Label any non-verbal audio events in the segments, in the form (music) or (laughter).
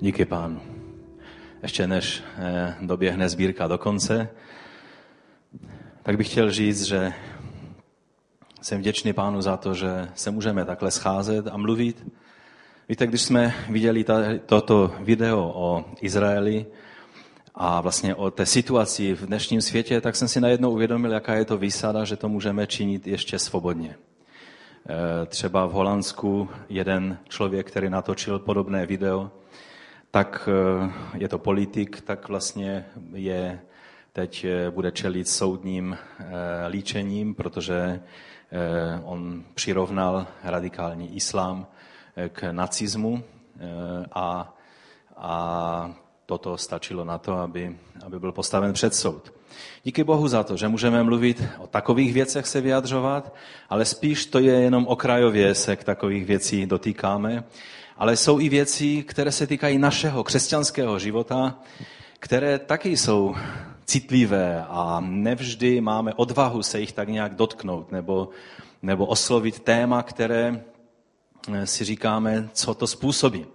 Díky pánu. Ještě než eh, doběhne sbírka do konce, tak bych chtěl říct, že jsem vděčný pánu za to, že se můžeme takhle scházet a mluvit. Víte, když jsme viděli toto video o Izraeli a vlastně o té situaci v dnešním světě, tak jsem si najednou uvědomil, jaká je to výsada, že to můžeme činit ještě svobodně. Eh, třeba v Holandsku jeden člověk, který natočil podobné video, tak eh, je to politik, tak vlastně je teď eh, bude čelit soudním líčením, protože on přirovnal radikální islám k nacismu a, a toto stačilo na to, aby, aby byl postaven před soud. Díky Bohu za to, že můžeme mluvit o takových věcech se vyjadřovat, ale spíš to je jenom okrajově se k takových věcí dotýkáme. Ale jsou i věci, které se týkají našeho křesťanského života, které taky jsou citlivé a nevždy máme odvahu se jich tak nějak dotknout nebo, nebo oslovit téma, které si říkáme, co to způsobí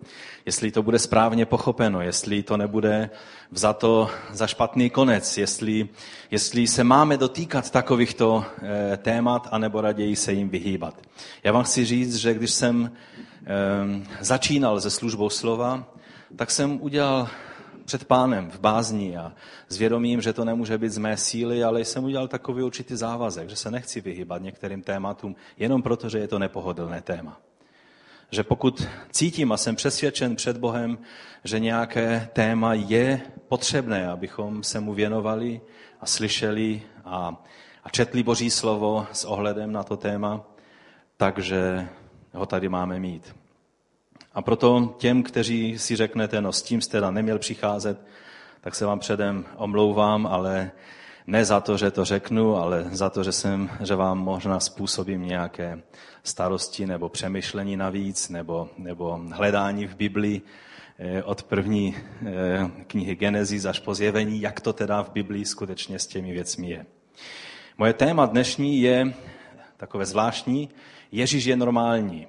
jestli to bude správně pochopeno, jestli to nebude vzato za špatný konec, jestli, jestli se máme dotýkat takovýchto e, témat, anebo raději se jim vyhýbat. Já vám chci říct, že když jsem začínal se službou slova, tak jsem udělal před pánem v bázni a s vědomím, že to nemůže být z mé síly, ale jsem udělal takový určitý závazek, že se nechci vyhýbat některým tématům, jenom proto, že je to nepohodlné téma. Že pokud cítím a jsem přesvědčen před Bohem, že nějaké téma je potřebné, abychom se mu věnovali a slyšeli a, a četli Boží slovo s ohledem na to téma, takže ho tady máme mít. A proto těm, kteří si řeknete, no s tím jste teda neměl přicházet, tak se vám předem omlouvám, ale ne za to, že to řeknu, ale za to, že, jsem, že vám možná způsobím nějaké starosti nebo přemýšlení navíc, nebo, nebo hledání v Biblii eh, od první eh, knihy Genesis až po zjevení, jak to teda v Biblii skutečně s těmi věcmi je. Moje téma dnešní je takové zvláštní, Ježíš je normální.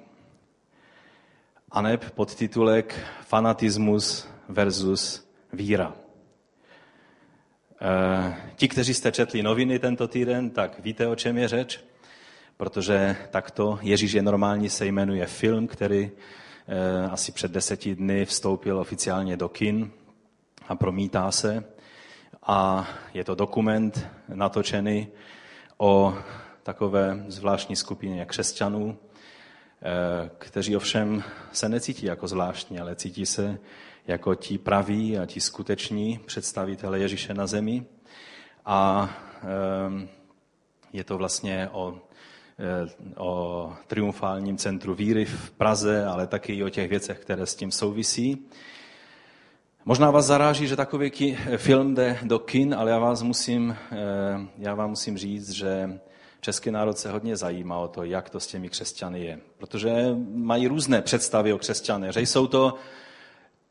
A neb podtitulek Fanatismus versus víra. Eh, ti, kteří jste četli noviny tento týden, tak víte, o čem je řeč, protože takto Ježíš je normální se jmenuje film, který eh, asi před deseti dny vstoupil oficiálně do kin a promítá se. A je to dokument natočený o takové zvláštní skupině křesťanů, eh, kteří ovšem se necítí jako zvláštní, ale cítí se jako ti praví a ti skuteční představitele Ježíše na zemi. A ehm, je to vlastně o, eh, o triumfálním centru víry v Praze, ale taky i o těch věcech, které s tím souvisí. Možná vás zaráží, že takový film jde do kin, ale já, vás musím, eh, já vám musím říct, že český národ se hodně zajímá o to, jak to s těmi křesťany je. Protože mají různé představy o křesťanech. Že jsou to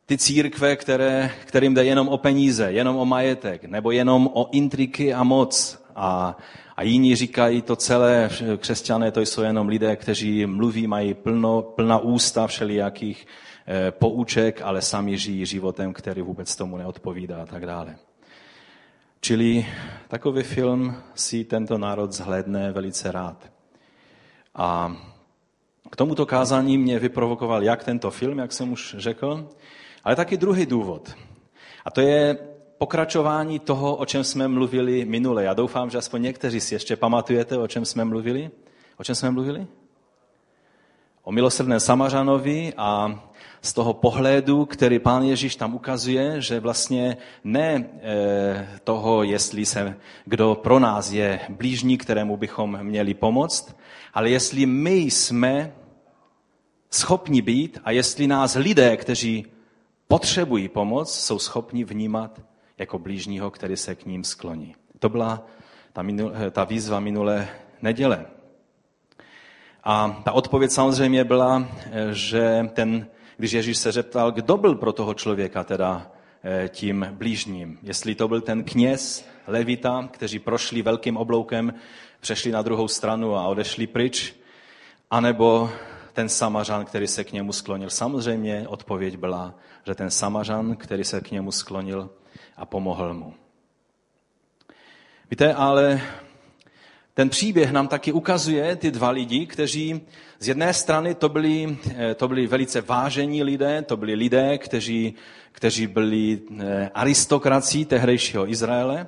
ty církve, které, kterým jde jenom o peníze, jenom o majetek, nebo jenom o intriky a moc. A, a jiní říkají, to celé křesťané, to jsou jenom lidé, kteří mluví, mají plno, plná ústa všelijakých e, pouček, ale sami žijí životem, který vůbec tomu neodpovídá a tak dále. Čili takový film si tento národ zhledne velice rád. A k tomuto kázání mě vyprovokoval jak tento film, jak jsem už řekl, ale taky druhý důvod. A to je pokračování toho, o čem jsme mluvili minule. Já doufám, že aspoň někteří si ještě pamatujete, o čem jsme mluvili. O čem jsme mluvili? O milosrdném Samařanovi a z toho pohledu, který pán Ježíš tam ukazuje, že vlastně ne e, toho, jestli se kdo pro nás je blížní, kterému bychom měli pomoct, ale jestli my jsme schopni být a jestli nás lidé, kteří potřebují pomoc, jsou schopni vnímat jako blížního, který se k ním skloní. To byla ta, minule, ta výzva minulé neděle. A ta odpověď samozřejmě byla, že ten, když Ježíš se zeptal, kdo byl pro toho člověka teda eh, tím blížním. Jestli to byl ten kněz, levita, kteří prošli velkým obloukem, přešli na druhou stranu a odešli pryč, anebo ten samařan, který se k němu sklonil? Samozřejmě odpověď byla, že ten samařan, který se k němu sklonil a pomohl mu. Víte, ale ten příběh nám taky ukazuje ty dva lidi, kteří z jedné strany to byli, eh, to byli velice vážení lidé, to byli lidé, kteří, kteří byli eh, aristokrací tehdejšího Izraele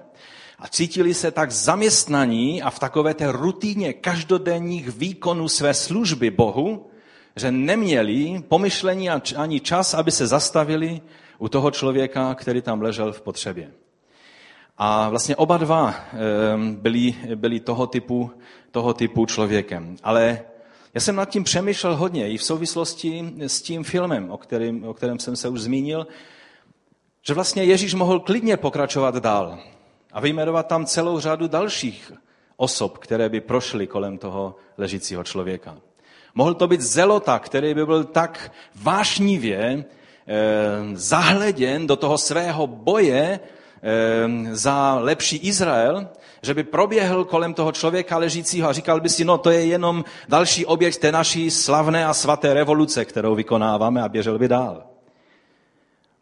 a cítili se tak zaměstnaní a v takové té rutině každodenních výkonů své služby Bohu, že neměli pomyšlení ani čas, aby se zastavili u toho člověka, který tam ležel v potřebě. A vlastně oba dva ehm, byli, byli toho, typu, toho typu člověkem. Ale já jsem nad tím přemýšlel hodně i v souvislosti s tím filmem, o kterém, o kterém jsem se už zmínil, že vlastně Ježíš mohl klidně pokračovat dál a vyjmenovat tam celou řadu dalších osob, které by prošly kolem toho ležícího člověka. Mohl to být zelota, který by byl tak vášnivě e, zahleděn do toho svého boje za lepší Izrael, že by proběhl kolem toho člověka ležícího a říkal by si, no to je jenom další objekt té naší slavné a svaté revoluce, kterou vykonáváme a běžel by dál.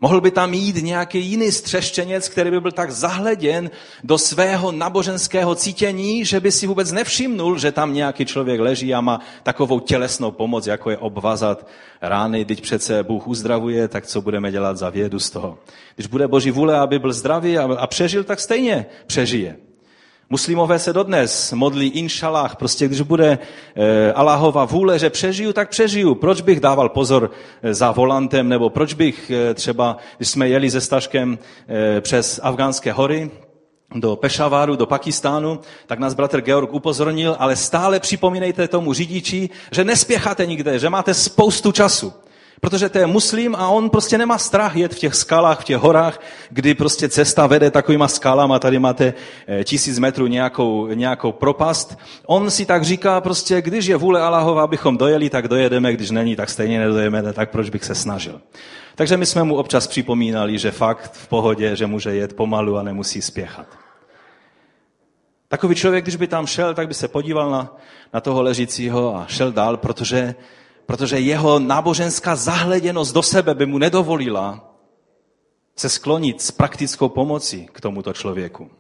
Mohl by tam jít nějaký jiný střeštěnec, který by byl tak zahleděn do svého naboženského cítění, že by si vůbec nevšimnul, že tam nějaký člověk leží a má takovou tělesnou pomoc, jako je obvazat rány. Teď přece Bůh uzdravuje, tak co budeme dělat za vědu z toho? Když bude Boží vůle, aby byl zdravý a přežil, tak stejně přežije. Muslimové se dodnes modlí inšalách, prostě když bude e, Allahova vůle, že přežiju, tak přežiju. Proč bych dával pozor e, za volantem, nebo proč bych e, třeba, když jsme jeli se Staškem e, přes afgánské hory, do Pešaváru, do Pakistánu, tak nás bratr Georg upozornil, ale stále připomínejte tomu řidiči, že nespěcháte nikde, že máte spoustu času protože to je muslim a on prostě nemá strach jet v těch skalách, v těch horách, kdy prostě cesta vede takovýma skalama, tady máte eh, tisíc metrů nějakou, nějakou propast. On si tak říká prostě, když je vůle Allahova, abychom dojeli, tak dojedeme, když není, tak stejně nedojeme, tak proč bych se snažil. Takže my jsme mu občas připomínali, že fakt v pohodě, že může jet pomalu a nemusí spěchat. Takový člověk, když by tam šel, tak by se podíval na, na toho ležícího a šel dál, protože protože jeho náboženská zahleděnost do sebe by mu nedovolila se sklonit s praktickou pomocí k tomuto člověku.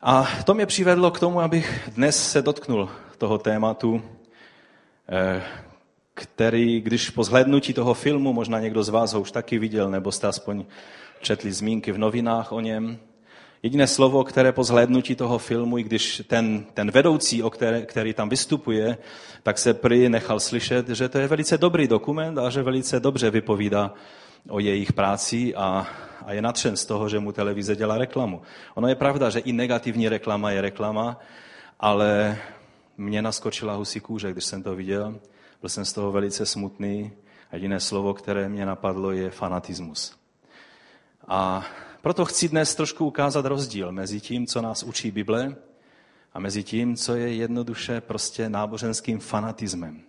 A to mě přivedlo k tomu, abych dnes se dotknul toho tématu, eh, který, když po zhlédnutí toho filmu, možná někdo z vás ho už taky viděl, nebo jste aspoň četli zmínky v novinách o něm, Jediné slovo, které po zhlédnutí toho filmu, i když ten, ten vedoucí, o které, který tam vystupuje, tak se prý nechal slyšet, že to je velice dobrý dokument a že velice dobře vypovídá o jejich práci a, a je natřen z toho, že mu televize dělá reklamu. Ono je pravda, že i negativní reklama je reklama, ale mě naskočila husí kůže, když jsem to viděl. Byl jsem z toho velice smutný. A jediné slovo, které mě napadlo, je fanatismus. A proto chci dnes trošku ukázat rozdíl mezi tím, co nás učí Bible, a mezi tím, co je jednoduše prostě náboženským fanatismem.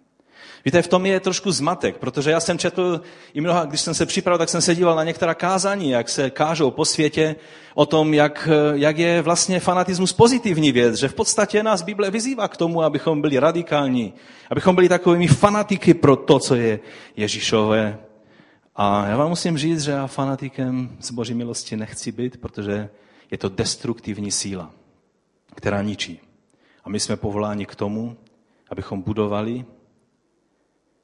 Víte, v tom je trošku zmatek, protože já jsem četl i mnoha, když jsem se připravil, tak jsem se díval na některá kázání, jak se kážou po světě o tom, jak, jak je vlastně fanatismus pozitivní věc, že v podstatě nás Bible vyzývá k tomu, abychom byli radikální, abychom byli takovými fanatiky pro to, co je Ježíšové a já vám musím říct, že já fanatikem z boží milosti nechci být, protože je to destruktivní síla, která ničí. A my jsme povoláni k tomu, abychom budovali,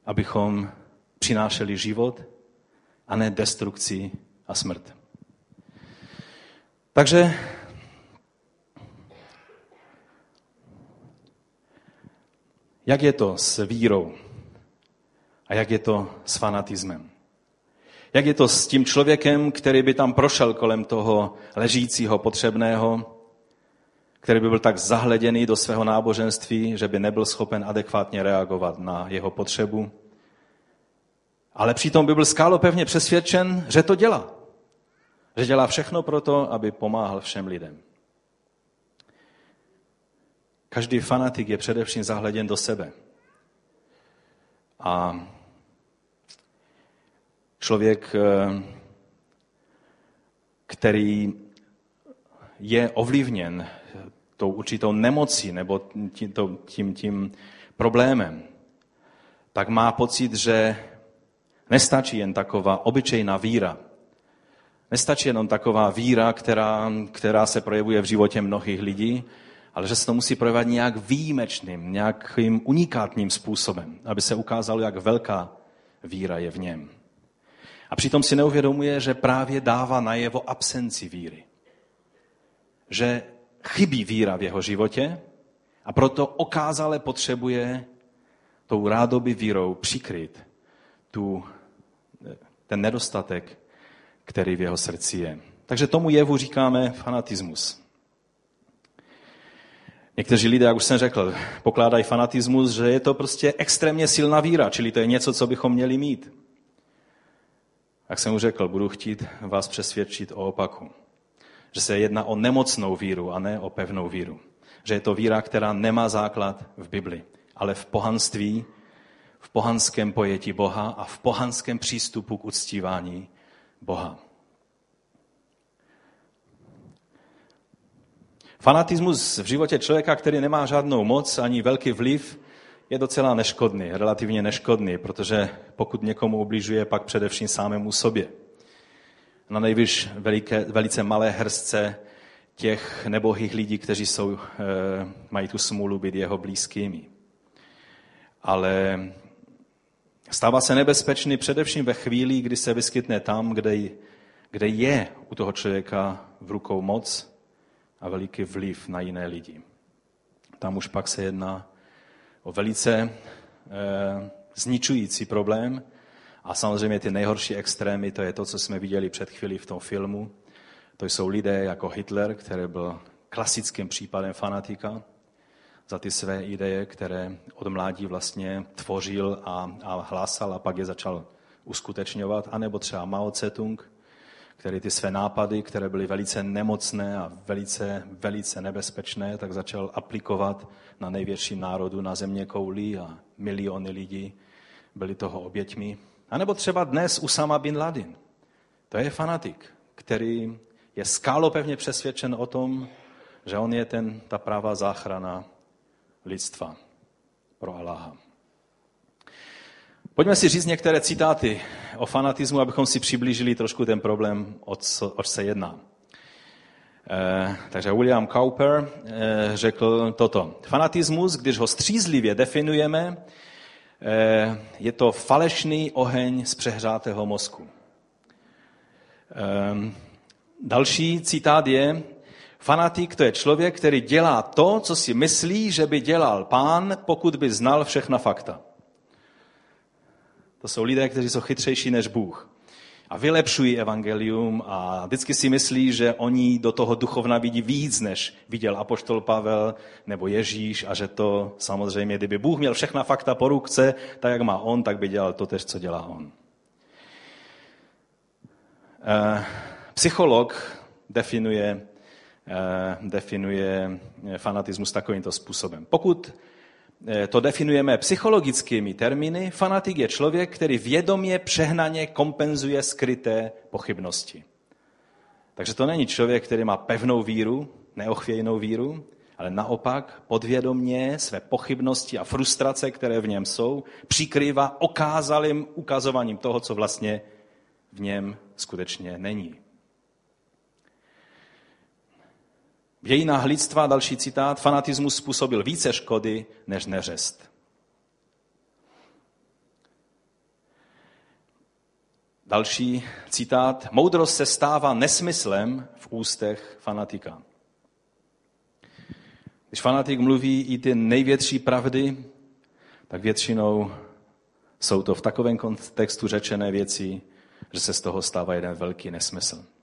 abychom přinášeli život a ne destrukci a smrt. Takže jak je to s vírou a jak je to s fanatismem? Jak je to s tím člověkem, který by tam prošel kolem toho ležícího potřebného, který by byl tak zahleděný do svého náboženství, že by nebyl schopen adekvátně reagovat na jeho potřebu. Ale přitom by byl skálopevně přesvědčen, že to dělá. Že dělá všechno pro to, aby pomáhal všem lidem. Každý fanatik je především zahleděn do sebe. A člověk, eh, který je ovlivněn tou určitou nemocí nebo tím, tím, tím problémem, tak má pocit, že nestačí jen taková obyčejná víra. Nestačí jenom taková víra, která, která se projevuje v životě mnohých lidí, ale že se to musí projevovat nějak výjimečným, nějakým unikátním způsobem, aby se ukázalo, jak velká víra je v něm. A přitom si neuvědomuje, že právě dává najevo absenci víry. Že chybí víra v jeho životě a proto okázale potřebuje tou rádoby vírou přikryt tu, ten nedostatek, který v jeho srdci je. Takže tomu jevu říkáme fanatismus. Někteří lidé, jak už jsem řekl, pokládají fanatismus, že je to prostě extrémně silná víra, čili to je něco, co bychom měli mít. Jak jsem už řekl, budu chtít vás přesvědčit o opaku. Že se jedná o nemocnou víru a ne o pevnou víru. Že je to víra, která nemá základ v Bibli, ale v pohanství, v pohanském pojetí Boha a v pohanském přístupu k uctívání Boha. Fanatismus v životě člověka, který nemá žádnou moc ani velký vliv, je docela neškodný, relativně neškodný, protože pokud někomu ubližuje, pak především sámému sobě. Na nejvyš veliké, velice malé hrstce těch nebohých lidí, kteří jsou, e, mají tu smůlu být jeho blízkými. Ale stává se nebezpečný především ve chvíli, kdy se vyskytne tam, kde, kde je u toho člověka v rukou moc a veliký vliv na jiné lidi. Tam už pak se jedná o velice e, zničující problém a samozřejmě ty nejhorší extrémy, to je to, co jsme viděli před chvílí v tom filmu. To jsou lidé jako Hitler, který byl klasickým případem fanatika za ty své ideje, které od mládí vlastně tvořil a, a hlásal a pak je začal uskutečňovat, anebo třeba Mao Tse-tung, který ty své nápady, které byly velice nemocné a velice, velice nebezpečné, tak začal aplikovat na největší národu na země kouli a miliony lidí byli toho oběťmi. A nebo třeba dnes Usama bin Laden. To je fanatik, který je skálopevně přesvědčen o tom, že on je ten, ta pravá záchrana lidstva pro Allaha. Pojďme si říct některé citáty o fanatismu, abychom si přiblížili trošku ten problém, oč se jedná. Eh, takže William Cowper eh, řekl toto. Fanatismus, když ho střízlivě definujeme, eh, je to falešný oheň z přehřátého mozku. Další citát je, fanatik to je člověk, který dělá to, co si myslí, že by dělal pán, pokud by znal všechna fakta. To jsou lidé, kteří jsou chytřejší než Bůh. A vylepšují evangelium a vždycky si myslí, že oni do toho duchovna vidí víc, než viděl apoštol Pavel nebo Ježíš a že to samozřejmě, kdyby Bůh měl všechna fakta po ruce, tak jak má on, tak by dělal to tež, co dělá on. Eh, psycholog definuje, eh, definuje fanatismus takovýmto způsobem. Pokud to definujeme psychologickými termíny, fanatik je člověk, který vědomě přehnaně kompenzuje skryté pochybnosti. Takže to není člověk, který má pevnou víru, neochvějnou víru, ale naopak podvědomně své pochybnosti a frustrace, které v něm jsou, přikrývá okázalým ukazovaním toho, co vlastně v něm skutečně není. V dějinách lidstva, další citát, fanatismus způsobil více škody než neřest. Další citát. Moudrost se stává nesmyslem v ústech fanatika. Když fanatik mluví i ty největší pravdy, tak většinou jsou to v takovém kontextu řečené věci, že se z toho stává jeden velký nesmysl.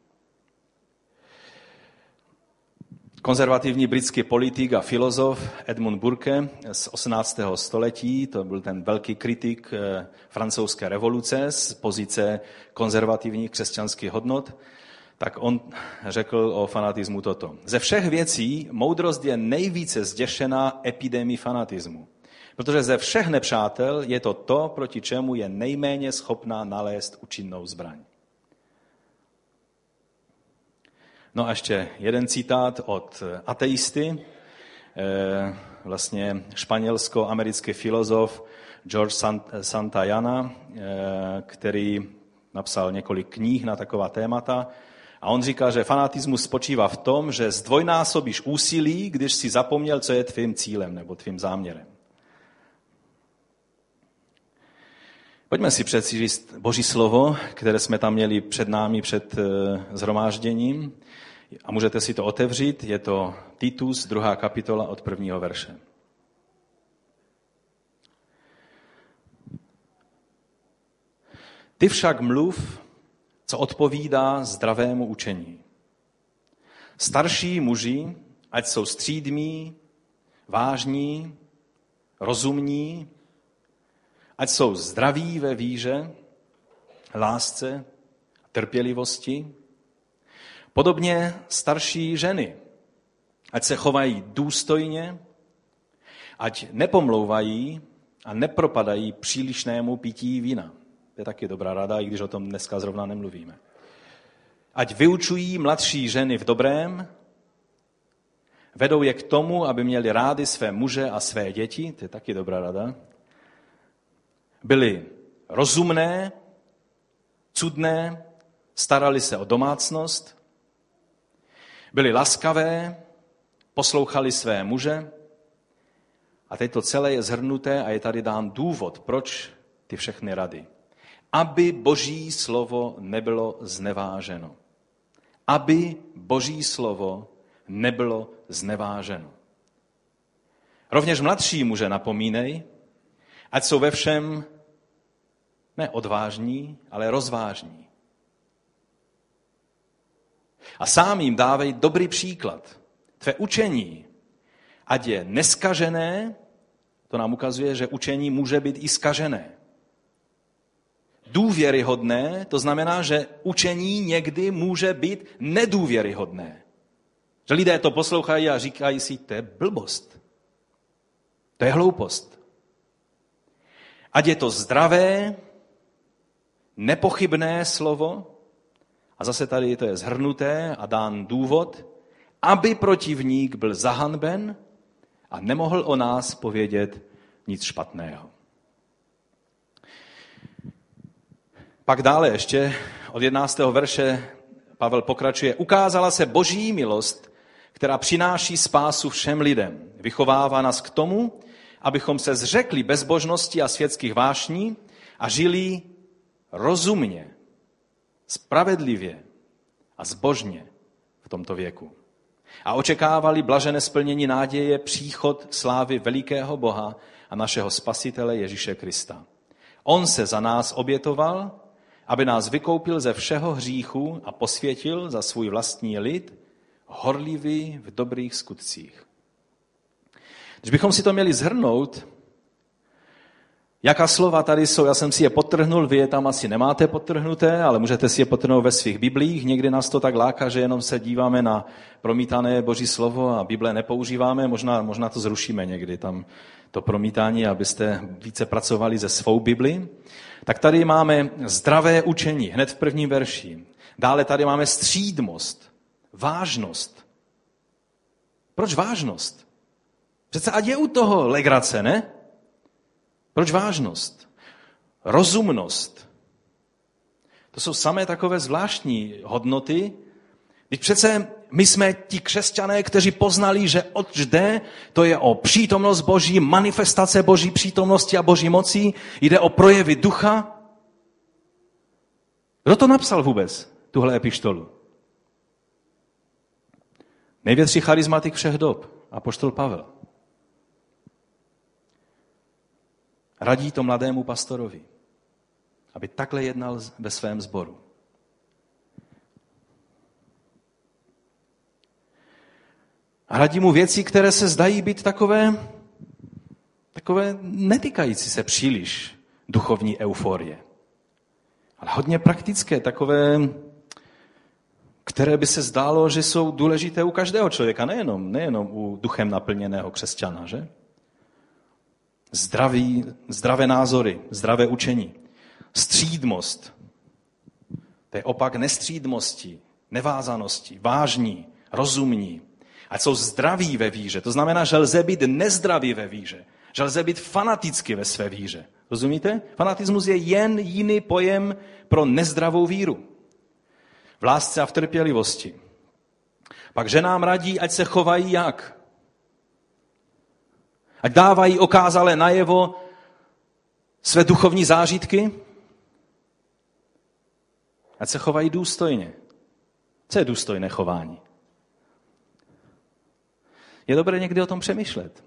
Konzervativní britský politik a filozof Edmund Burke z 18. století, to byl ten velký kritik eh, francouzské revoluce z pozice konzervativních křesťanských hodnot, tak on řekl o fanatismu toto. Ze všech věcí moudrost je nejvíce zděšená epidemii fanatismu. Protože ze všech nepřátel je to to, proti čemu je nejméně schopná nalézt účinnou zbraň. No a ještě jeden citát od ateisty. Eh, vlastně španělsko-americký filozof George Santayana, eh, který napsal několik knih na taková témata. A on říká, že fanatismus spočívá v tom, že zdvojnásobíš úsilí, když si zapomněl, co je tvým cílem nebo tvým záměrem. Pojďme si přečíst Boží slovo, které jsme tam měli před námi před eh, zhromážděním. A můžete si to otevřít, je to Titus, druhá kapitola od prvního verše. Ty však mluv, co odpovídá zdravému učení. Starší muži, ať jsou střídmí, vážní, rozumní, ať jsou zdraví ve víře, lásce, trpělivosti. Podobně starší ženy, ať se chovají důstojně, ať nepomlouvají a nepropadají přílišnému pití vína. To je taky dobrá rada, i když o tom dneska zrovna nemluvíme. Ať vyučují mladší ženy v dobrém, vedou je k tomu, aby měli rády své muže a své děti, to je taky dobrá rada. Byli rozumné, cudné, starali se o domácnost, byli laskavé, poslouchali své muže a teď to celé je zhrnuté a je tady dán důvod, proč ty všechny rady aby boží slovo nebylo zneváženo. Aby boží slovo nebylo zneváženo. Rovněž mladší muže napomínej, ať jsou ve všem ne odvážní, ale rozvážní. A sám jim dávej dobrý příklad. Tvé učení, ať je neskažené, to nám ukazuje, že učení může být i skažené důvěryhodné, to znamená, že učení někdy může být nedůvěryhodné. Že lidé to poslouchají a říkají si, to je blbost. To je hloupost. Ať je to zdravé, nepochybné slovo, a zase tady to je zhrnuté a dán důvod, aby protivník byl zahanben a nemohl o nás povědět nic špatného. Pak dále ještě od 11. verše Pavel pokračuje. Ukázala se boží milost, která přináší spásu všem lidem. Vychovává nás k tomu, abychom se zřekli bezbožnosti a světských vášní a žili rozumně, spravedlivě a zbožně v tomto věku. A očekávali blažené splnění náděje příchod slávy velikého Boha a našeho Spasitele Ježíše Krista. On se za nás obětoval aby nás vykoupil ze všeho hříchu a posvětil za svůj vlastní lid, horlivý v dobrých skutcích. Když bychom si to měli zhrnout, jaká slova tady jsou, já jsem si je potrhnul, vy je tam asi nemáte potrhnuté, ale můžete si je potrhnout ve svých biblích. Někdy nás to tak láká, že jenom se díváme na promítané boží slovo a Bible nepoužíváme, možná, možná to zrušíme někdy, tam to promítání, abyste více pracovali ze svou Bibli. Tak tady máme zdravé učení, hned v prvním verši. Dále tady máme střídmost, vážnost. Proč vážnost? Přece ať je u toho legrace, ne? Proč vážnost? Rozumnost. To jsou samé takové zvláštní hodnoty. Když přece my jsme ti křesťané, kteří poznali, že oč jde, to je o přítomnost Boží, manifestace Boží přítomnosti a Boží moci, jde o projevy ducha. Kdo to napsal vůbec, tuhle epištolu? Největší charizmatik všech dob, apoštol Pavel. Radí to mladému pastorovi, aby takhle jednal ve svém sboru. A radí mu věci, které se zdají být takové, takové netýkající se příliš duchovní euforie. Ale hodně praktické, takové, které by se zdálo, že jsou důležité u každého člověka, nejenom, nejenom u duchem naplněného křesťana, že? Zdraví, zdravé názory, zdravé učení. Střídmost. To je opak nestřídmosti, nevázanosti, vážní, rozumní. ať jsou zdraví ve víře. To znamená, že lze být nezdravý ve víře. Že lze být fanaticky ve své víře. Rozumíte? Fanatismus je jen jiný pojem pro nezdravou víru. V lásce a v trpělivosti. Pak ženám radí, ať se chovají jak? Ať dávají okázale najevo své duchovní zážitky? Ať se chovají důstojně. Co je důstojné chování? Je dobré někdy o tom přemýšlet.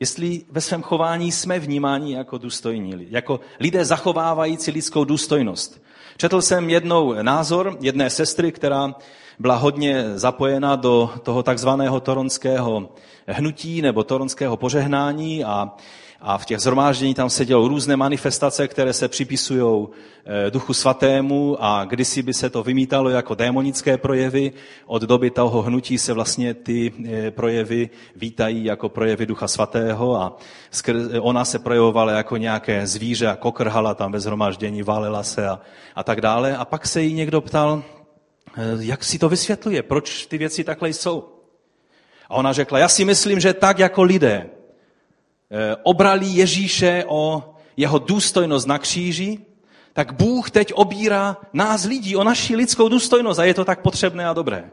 Jestli ve svém chování jsme vnímáni jako důstojní, jako lidé zachovávající lidskou důstojnost. Četl jsem jednou názor jedné sestry, která byla hodně zapojena do toho takzvaného toronského hnutí nebo toronského požehnání a a v těch zhromáždění tam se dělou různé manifestace, které se připisují eh, duchu svatému a kdysi by se to vymítalo jako démonické projevy. Od doby toho hnutí se vlastně ty eh, projevy vítají jako projevy ducha svatého a ona se projevovala jako nějaké zvíře a kokrhala tam ve zhromáždění, válela se a, a tak dále. A pak se jí někdo ptal, eh, jak si to vysvětluje, proč ty věci takhle jsou. A ona řekla, já si myslím, že tak jako lidé Eh, obrali Ježíše o jeho důstojnost na kříži, tak Bůh teď obírá nás lidí o naši lidskou důstojnost a je to tak potřebné a dobré.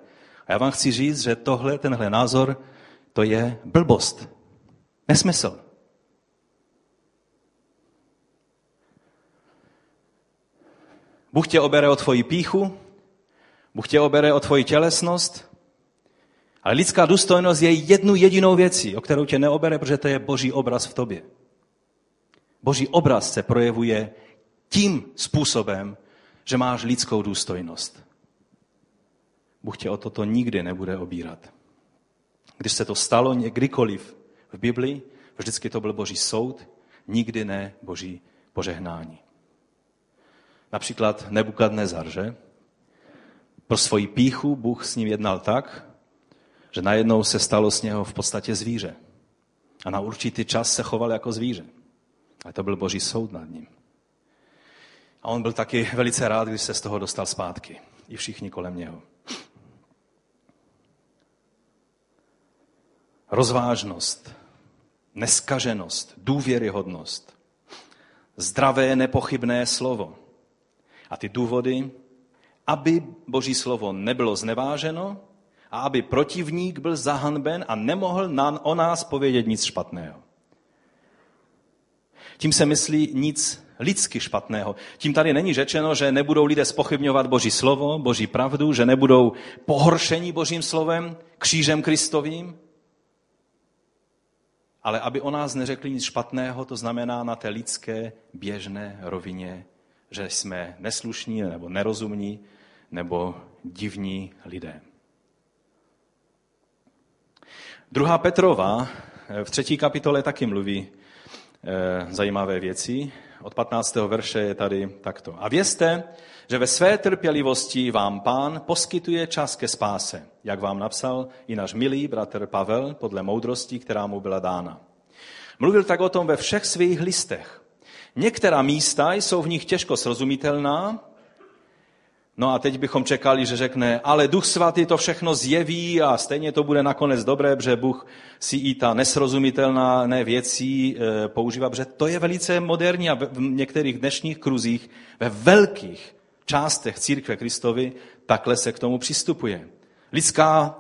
A já vám chci říct, že tohle, tenhle názor, to je blbost. Nesmysl. Bůh tě obere o tvoji píchu, Bůh tě obere o tvoji tělesnost, ale lidská důstojnost je jednu jedinou věcí, o kterou tě neobere, protože to je boží obraz v tobě. Boží obraz se projevuje tím způsobem, že máš lidskou důstojnost. Bůh tě o toto nikdy nebude obírat. Když se to stalo kdykoliv v Biblii, vždycky to byl boží soud, nikdy ne boží požehnání. Například Nebukadnezar, že? Pro svoji píchu Bůh s ním jednal tak, že najednou se stalo z něho v podstatě zvíře. A na určitý čas se choval jako zvíře. A to byl boží soud nad ním. A on byl taky velice rád, když se z toho dostal zpátky. I všichni kolem něho. Rozvážnost, neskaženost, důvěryhodnost, zdravé, nepochybné slovo. A ty důvody, aby Boží slovo nebylo zneváženo a aby protivník byl zahanben a nemohl nám o nás povědět nic špatného. Tím se myslí nic lidsky špatného. Tím tady není řečeno, že nebudou lidé spochybňovat Boží slovo, Boží pravdu, že nebudou pohoršení Božím slovem, křížem Kristovým, ale aby o nás neřekli nic špatného, to znamená na té lidské běžné rovině, že jsme neslušní nebo nerozumní nebo divní lidé. Druhá Petrova eh, v třetí kapitole taky mluví e, zajímavé věci. Od 15. verše je tady takto. A vězte, že ve své trpělivosti vám pán poskytuje čas ke spáse, jak vám napsal i náš milý bratr Pavel podle moudrosti, která mu byla dána. Mluvil tak o tom ve všech svých listech. Některá místa jsou v nich těžko srozumitelná, No a teď bychom čekali, že řekne, ale Duch Svatý to všechno zjeví a stejně to bude nakonec dobré, protože Bůh si i ta nesrozumitelná ne věcí e, používá, protože to je velice moderní a v některých dnešních kruzích, ve velkých částech církve Kristovi, takhle se k tomu přistupuje. Lidská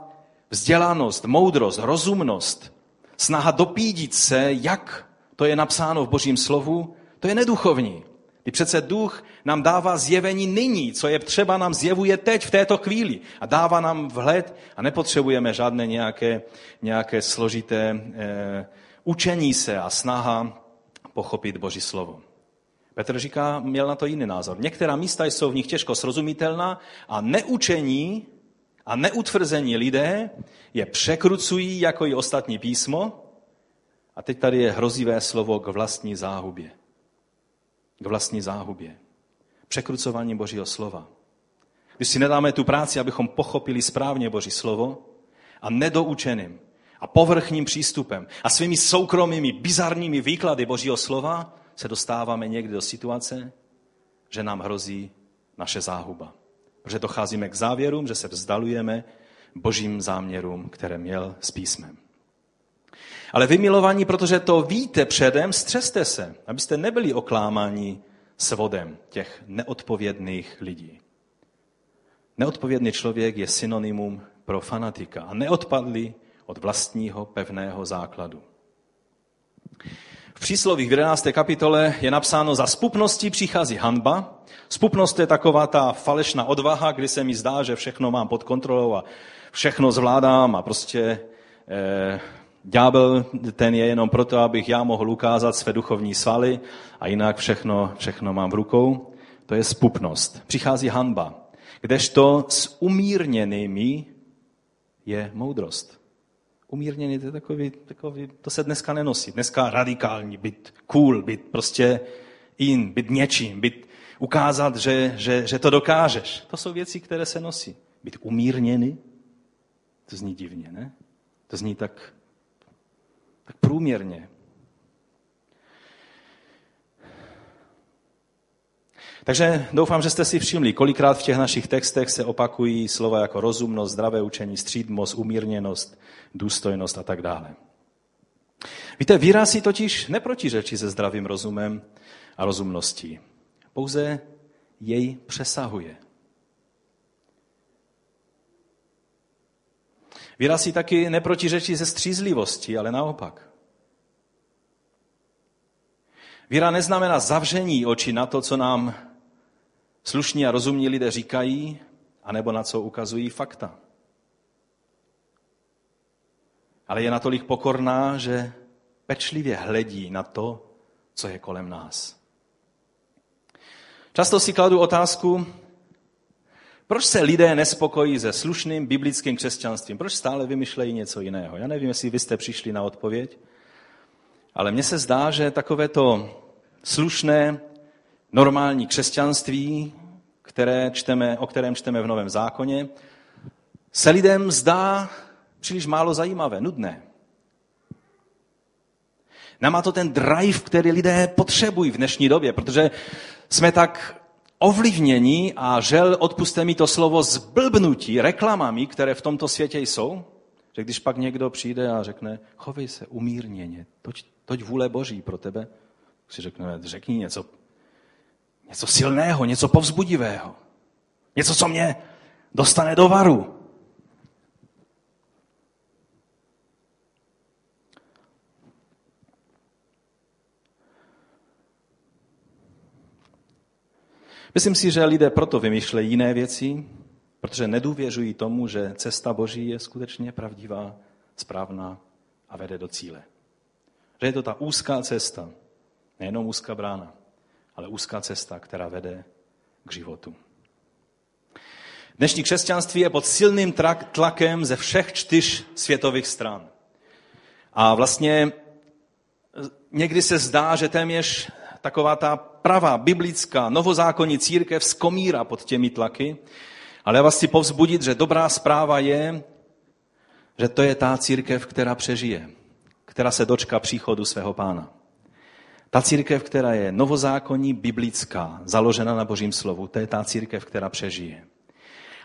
vzdělanost, moudrost, rozumnost, snaha dopídit se, jak to je napsáno v Božím slovu, to je neduchovní. I přece duch nám dává zjevení nyní, co je třeba nám zjevuje teď, v této chvíli. A dává nám vhled a nepotřebujeme žádné nějaké, nějaké složité eh, učení se a snaha pochopit Boží slovo. Petr říká, měl na to jiný názor. Některá místa jsou v nich těžko srozumitelná a neučení a neutvrzení lidé je překrucují jako i ostatní písmo. A teď tady je hrozivé slovo k vlastní záhubě k vlastní záhubě. Překrucování Božího slova. Když si nedáme tu práci, abychom pochopili správně Boží slovo a nedoučeným a povrchním přístupem a svými soukromými, bizarními výklady Božího slova se dostáváme někdy do situace, že nám hrozí naše záhuba. Protože docházíme k závěrům, že se vzdalujeme božím záměrům, které měl s písmem. Ale vy milovaní, protože to víte předem, střeste se, abyste nebyli oklámáni svodem těch neodpovědných lidí. Neodpovědný člověk je synonymum pro fanatika a neodpadli od vlastního pevného základu. V příslovích v 11. kapitole je napsáno, za spupností přichází hanba. Spupnost je taková ta falešná odvaha, kdy se mi zdá, že všechno mám pod kontrolou a všechno zvládám a prostě eh, ďábel ten je jenom proto, abych já mohl ukázat své duchovní svaly a jinak všechno, všechno mám v rukou. To je spupnost. Přichází hanba. Kdežto s umírněnými je moudrost. Umírněný, to je takový, takový, to se dneska nenosí. Dneska radikální, být cool, být prostě in, být něčím, být, ukázat, že, že, že to dokážeš. To jsou věci, které se nosí. Být umírněný, to zní divně, ne? To zní tak, tak průměrně. Takže doufám, že jste si všimli, kolikrát v těch našich textech se opakují slova jako rozumnost, zdravé učení, střídmost, umírněnost, důstojnost a tak dále. Víte, víra si totiž neprotiřečí se zdravým rozumem a rozumností. Pouze jej přesahuje. Víra si taky neprotiřečí se střízlivostí, ale naopak. Víra neznamená zavření očí na to, co nám slušní a rozumní lidé říkají, anebo na co ukazují fakta. Ale je natolik pokorná, že pečlivě hledí na to, co je kolem nás. Často si kladu otázku, proč se lidé nespokojí se slušným biblickým křesťanstvím? Proč stále vymyšlejí něco jiného? Já nevím, jestli vy jste přišli na odpověď, ale mně se zdá, že takovéto slušné, normální křesťanství, které čteme, o kterém čteme v Novém zákoně, se lidem zdá příliš málo zajímavé, nudné. Nemá to ten drive, který lidé potřebují v dnešní době, protože jsme tak ovlivnění a žel, odpuste mi to slovo, zblbnutí reklamami, které v tomto světě jsou, že když pak někdo přijde a řekne, chovej se umírněně, toť, toť vůle Boží pro tebe, si řekne, řekni něco, něco silného, něco povzbudivého, něco, co mě dostane do varu. Myslím si, že lidé proto vymýšlejí jiné věci, protože nedůvěřují tomu, že cesta Boží je skutečně pravdivá, správná a vede do cíle. Že je to ta úzká cesta, nejenom úzká brána, ale úzká cesta, která vede k životu. Dnešní křesťanství je pod silným tlakem ze všech čtyř světových stran. A vlastně někdy se zdá, že téměř taková ta pravá, biblická, novozákonní církev skomírá pod těmi tlaky, ale já vás chci povzbudit, že dobrá zpráva je, že to je ta církev, která přežije, která se dočká příchodu svého pána. Ta církev, která je novozákonní, biblická, založena na božím slovu, to je ta církev, která přežije.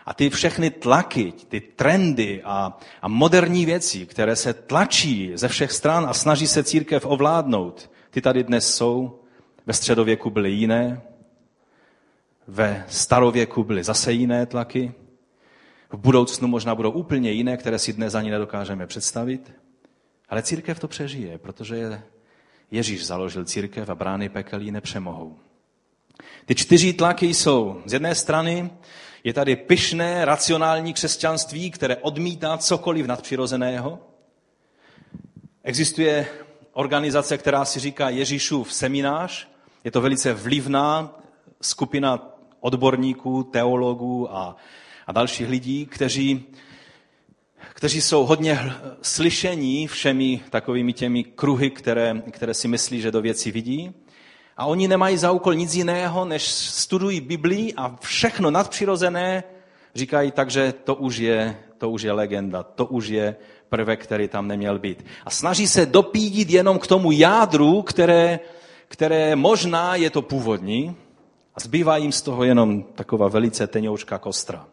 A ty všechny tlaky, ty trendy a, a moderní věci, které se tlačí ze všech stran a snaží se církev ovládnout, ty tady dnes jsou ve středověku byly jiné, ve starověku byly zase jiné tlaky, v budoucnu možná budou úplně jiné, které si dnes ani nedokážeme představit. Ale církev to přežije, protože Ježíš založil církev a brány pekel ji nepřemohou. Ty čtyři tlaky jsou z jedné strany je tady pyšné, racionální křesťanství, které odmítá cokoliv nadpřirozeného. Existuje organizace, která si říká Ježíšův seminář, je to velice vlivná skupina odborníků, teologů a, a dalších lidí, kteří, kteří jsou hodně slyšení všemi takovými těmi kruhy, které, které si myslí, že do věci vidí. A oni nemají za úkol nic jiného, než studují Biblii a všechno nadpřirozené říkají, takže to už je, to už je legenda, to už je prvek, který tam neměl být. A snaží se dopídit jenom k tomu jádru, které, které možná je to původní a zbývá jim z toho jenom taková velice tenoučká kostra.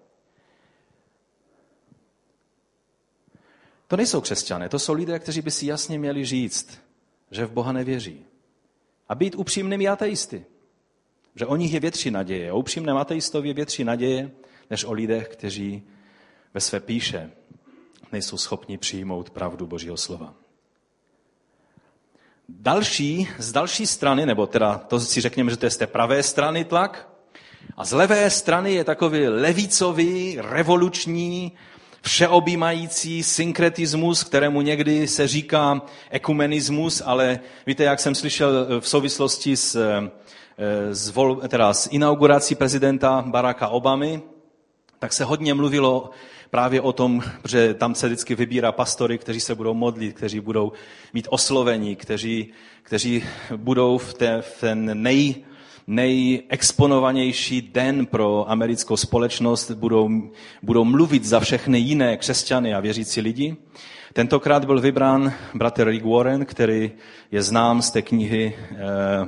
To nejsou křesťané, to jsou lidé, kteří by si jasně měli říct, že v Boha nevěří. A být upřímnými ateisty. Že o nich je větší naděje. O upřímném ateistovi je větší naděje, než o lidech, kteří ve své píše nejsou schopni přijmout pravdu Božího slova. Další, z další strany, nebo teda to si řekněme, že to je z té pravé strany tlak, a z levé strany je takový levicový, revoluční, všeobjímající synkretismus, kterému někdy se říká ekumenismus, ale víte, jak jsem slyšel v souvislosti s, eh, s, vol, teda s inaugurací prezidenta Baracka Obamy, tak se hodně mluvilo právě o tom, že tam se vždycky vybírá pastory, kteří se budou modlit, kteří budou mít oslovení, kteří, kteří budou v, té, v ten nej, nejexponovanější den pro americkou společnost, budou, budou mluvit za všechny jiné křesťany a věřící lidi. Tentokrát byl vybrán bratr Rick Warren, který je znám z té knihy eh,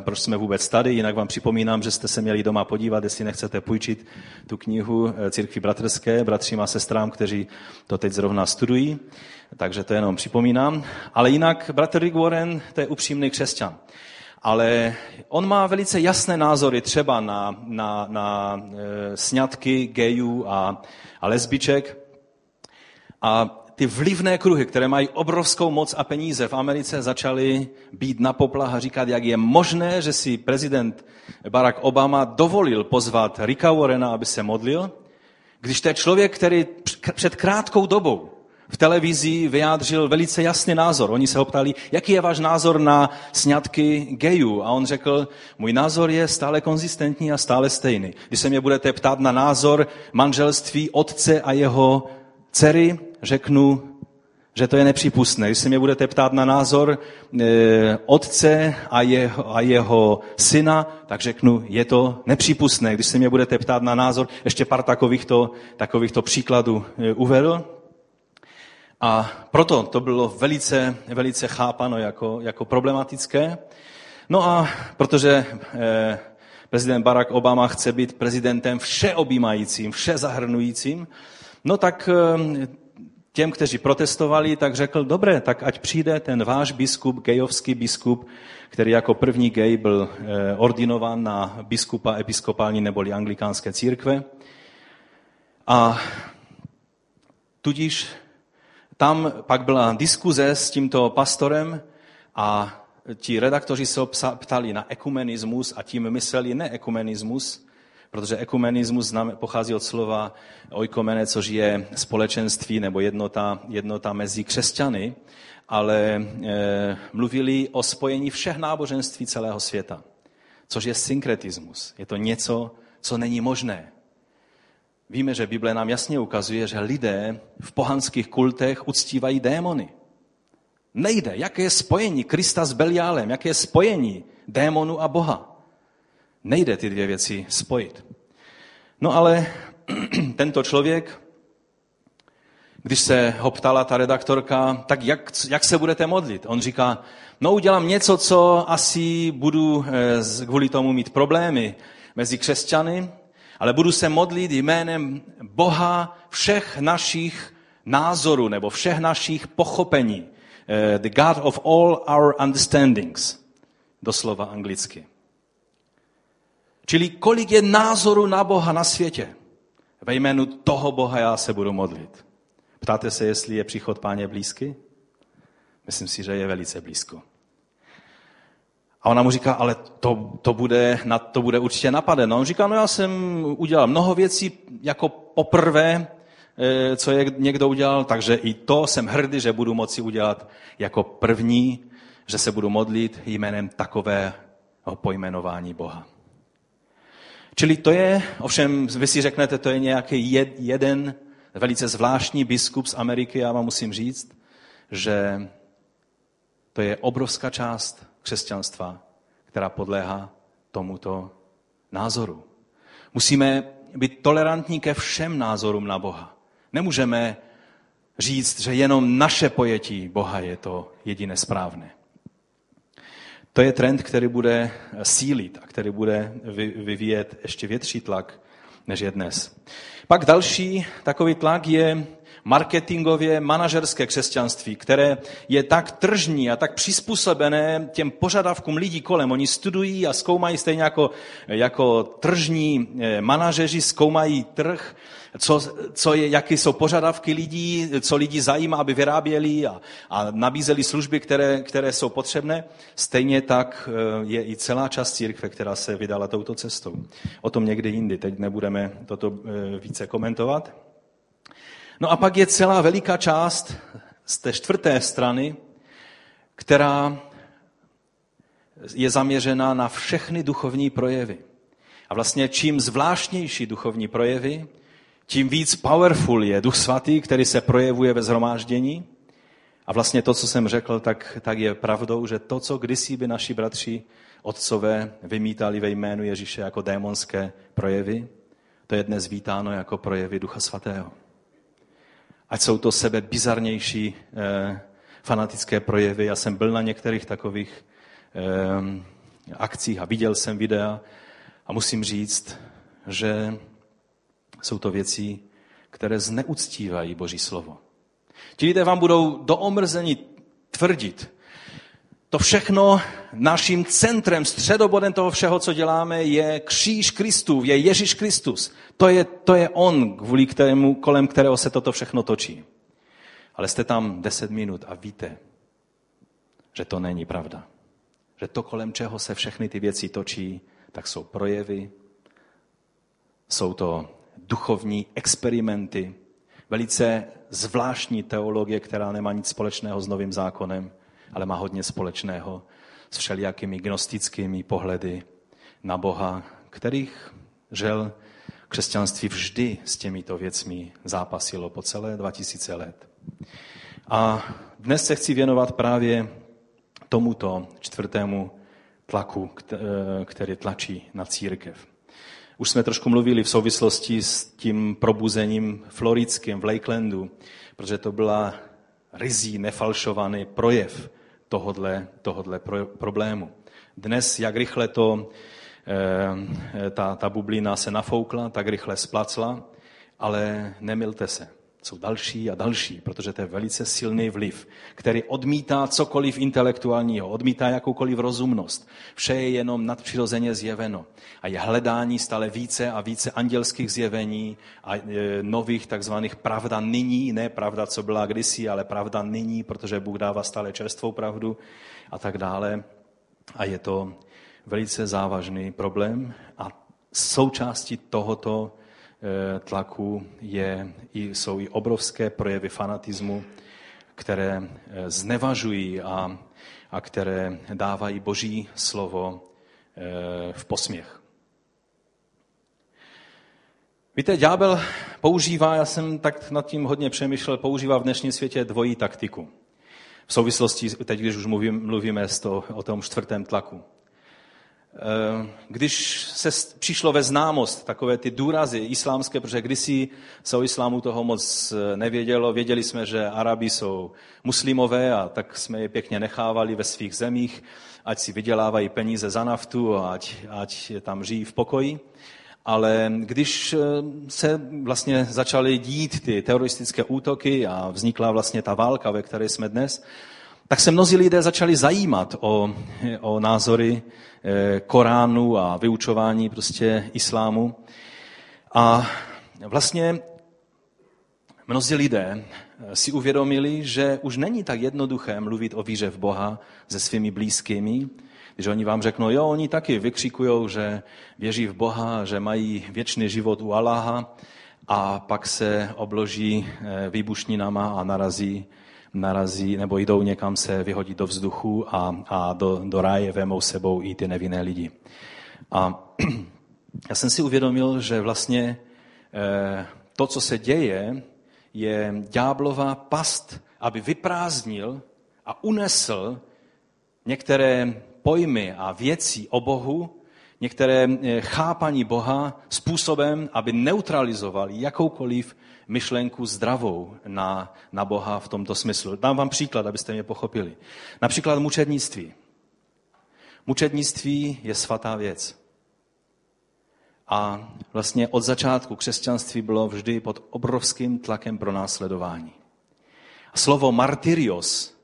Proč jsme vůbec tady. Jinak vám připomínám, že jste se měli doma podívat, jestli nechcete půjčit tu knihu eh, Církvi bratrské, bratřím a sestrám, kteří to teď zrovna studují. Takže to jenom připomínám. Ale jinak bratr Rick Warren, to je upřímný křesťan. Ale on má velice jasné názory třeba na, na, na e, sňatky gejů a, a lesbiček. A ty vlivné kruhy, které mají obrovskou moc a peníze v Americe, začaly být na poplach a říkat, jak je možné, že si prezident Barack Obama dovolil pozvat Ricka Warrena, aby se modlil, když to je člověk, který před krátkou dobou v televizi vyjádřil velice jasný názor. Oni se ho ptali, jaký je váš názor na sňatky gejů. A on řekl, můj názor je stále konzistentní a stále stejný. Když se mě budete ptát na názor manželství otce a jeho dcery, řeknu, že to je nepřípustné. Když se mě budete ptát na názor e, otce a jeho, a jeho syna, tak řeknu, je to nepřípustné. Když se mě budete ptát na názor, ještě pár takovýchto, takovýchto příkladů e, uvedl. A proto to bylo velice, velice chápano jako, jako problematické. No a protože e, prezident Barack Obama chce být prezidentem všeobjímajícím, všezahrnujícím, no tak těm, kteří protestovali, tak řekl, dobré, tak ať přijde ten váš biskup, gejovský biskup, který jako první gej byl eh, ordinován na biskupa episkopální neboli anglikánské církve. A tudíž tam pak byla diskuze s tímto pastorem a ti redaktoři se ptali na ekumenismus a tím mysleli ne ekumenismus, protože ekumenismus pochází od slova oikomene, což je společenství nebo jednota, jednota mezi křesťany, ale e, mluvili o spojení všech náboženství celého světa, což je synkretismus. Je to něco, co není možné. Víme, že Bible nám jasně ukazuje, že lidé v pohanských kultech uctívají démony. Nejde. Jaké je spojení Krista s Beliálem? Jaké je spojení démonu a Boha? Nejde ty dvě věci spojit. No ale (clears throat) tento člověk, když se ho ptala ta redaktorka, tak jak, jak se budete modlit? On říká, no udělám něco, co asi budu eh, kvůli tomu mít problémy mezi křesťany, ale budu se modlit jménem Boha všech našich názorů nebo všech našich pochopení. Eh, the God of all our understandings. Doslova anglicky. Čili kolik je názoru na Boha na světě. Ve jménu toho Boha já se budu modlit. Ptáte se, jestli je příchod páně blízky? Myslím si, že je velice blízko. A ona mu říká, ale to, to, bude, na, to bude určitě napadeno. On říká, no já jsem udělal mnoho věcí jako poprvé, eh, co je někdo udělal, takže i to jsem hrdý, že budu moci udělat jako první, že se budu modlit jménem takového pojmenování Boha. Čili to je, ovšem vy si řeknete, to je nějaký jeden velice zvláštní biskup z Ameriky, já vám musím říct, že to je obrovská část křesťanstva, která podléhá tomuto názoru. Musíme být tolerantní ke všem názorům na Boha. Nemůžeme říct, že jenom naše pojetí Boha je to jediné správné. To je trend, který bude sílit a který bude vyvíjet ještě větší tlak, než je dnes. Pak další takový tlak je marketingově manažerské křesťanství, které je tak tržní a tak přizpůsobené těm požadavkům lidí kolem. Oni studují a zkoumají stejně jako, jako tržní eh, manažeři, zkoumají trh, co, co je, jaké jsou požadavky lidí, co lidi zajímá, aby vyráběli a, a nabízeli služby, které, které jsou potřebné. Stejně tak eh, je i celá část církve, která se vydala touto cestou. O tom někdy jindy, teď nebudeme toto eh, více komentovat. No a pak je celá veliká část z té čtvrté strany, která je zaměřena na všechny duchovní projevy. A vlastně čím zvláštnější duchovní projevy, tím víc powerful je Duch Svatý, který se projevuje ve zhromáždění. A vlastně to, co jsem řekl, tak, tak je pravdou, že to, co kdysi by naši bratři otcové vymítali ve jménu Ježíše jako démonské projevy, to je dnes vítáno jako projevy Ducha Svatého. Ať jsou to sebe bizarnější eh, fanatické projevy. Já jsem byl na některých takových eh, akcích a viděl jsem videa a musím říct, že jsou to věci, které zneuctívají Boží slovo. Ti lidé vám budou do omrzení tvrdit, to všechno naším centrem, středobodem toho všeho, co děláme, je kříž Kristův, je Ježíš Kristus. To je, to je on, kvůli kterému, kolem kterého se toto všechno točí. Ale jste tam deset minut a víte, že to není pravda. Že to, kolem čeho se všechny ty věci točí, tak jsou projevy, jsou to duchovní experimenty, velice zvláštní teologie, která nemá nic společného s novým zákonem, ale má hodně společného s všelijakými gnostickými pohledy na Boha, kterých žel křesťanství vždy s těmito věcmi zápasilo po celé 2000 let. A dnes se chci věnovat právě tomuto čtvrtému tlaku, který tlačí na církev. Už jsme trošku mluvili v souvislosti s tím probuzením floridským v Lakelandu, protože to byla rizí, nefalšovaný projev tohodle, tohodle pro, problému. Dnes, jak rychle to, e, ta, ta bublina se nafoukla, tak rychle splacla, ale nemilte se jsou další a další, protože to je velice silný vliv, který odmítá cokoliv intelektuálního, odmítá jakoukoliv rozumnost. Vše je jenom nadpřirozeně zjeveno. A je hledání stále více a více andělských zjevení a e, nových takzvaných pravda nyní, ne pravda, co byla kdysi, ale pravda nyní, protože Bůh dává stále čerstvou pravdu a tak dále. A je to velice závažný problém a součástí tohoto tlaku je, jsou i obrovské projevy fanatismu, které eh, znevažují a, a které dávají Boží slovo eh, v posměch. Víte, ďábel používá, já jsem tak nad tím hodně přemýšlel, používá v dnešním světě dvojí taktiku. V souvislosti, teď když už mluvím, mluvíme o tom čtvrtém tlaku. Eh, když se přišlo ve známost takové ty důrazy islámské, protože kdysi se o islámu toho moc eh, nevědělo, věděli jsme, že Arabi jsou muslimové a tak jsme je pěkně nechávali ve svých zemích, ať si vydělávají peníze za naftu a ať, ať tam žijí v pokoji. Ale když eh, se vlastně začaly dít ty teroristické útoky a vznikla vlastně ta válka, ve které jsme dnes, tak se mnozí lidé začali zajímat o, o názory eh, Koránu a vyučování prostě islámu. A vlastně mnozí lidé eh, si uvědomili, že už není tak jednoduché mluvit o víře v Boha se svými blízkými, když oni vám řeknou, jo, oni taky vykřikují, že věří v Boha, že mají věčný život u Aláha a pak se obloží eh, výbušninama a narazí narazí nebo jdou někam se vyhodit do vzduchu a, a do, do ráje vemou sebou i ty nevinné lidi. A (clears throat) já jsem si uvědomil, že vlastně eh, to, co se děje, je ďáblova past, aby vyprázdnil a unesl některé pojmy a věci o Bohu, některé eh, chápaní Boha způsobem, aby neutralizoval jakoukoliv myšlenku zdravou na, na Boha v tomto smyslu. Dám vám příklad, abyste mě pochopili. Například mučednictví. Mučednictví je svatá věc. A vlastně od začátku křesťanství bylo vždy pod obrovským tlakem pro následování. Slovo martyrios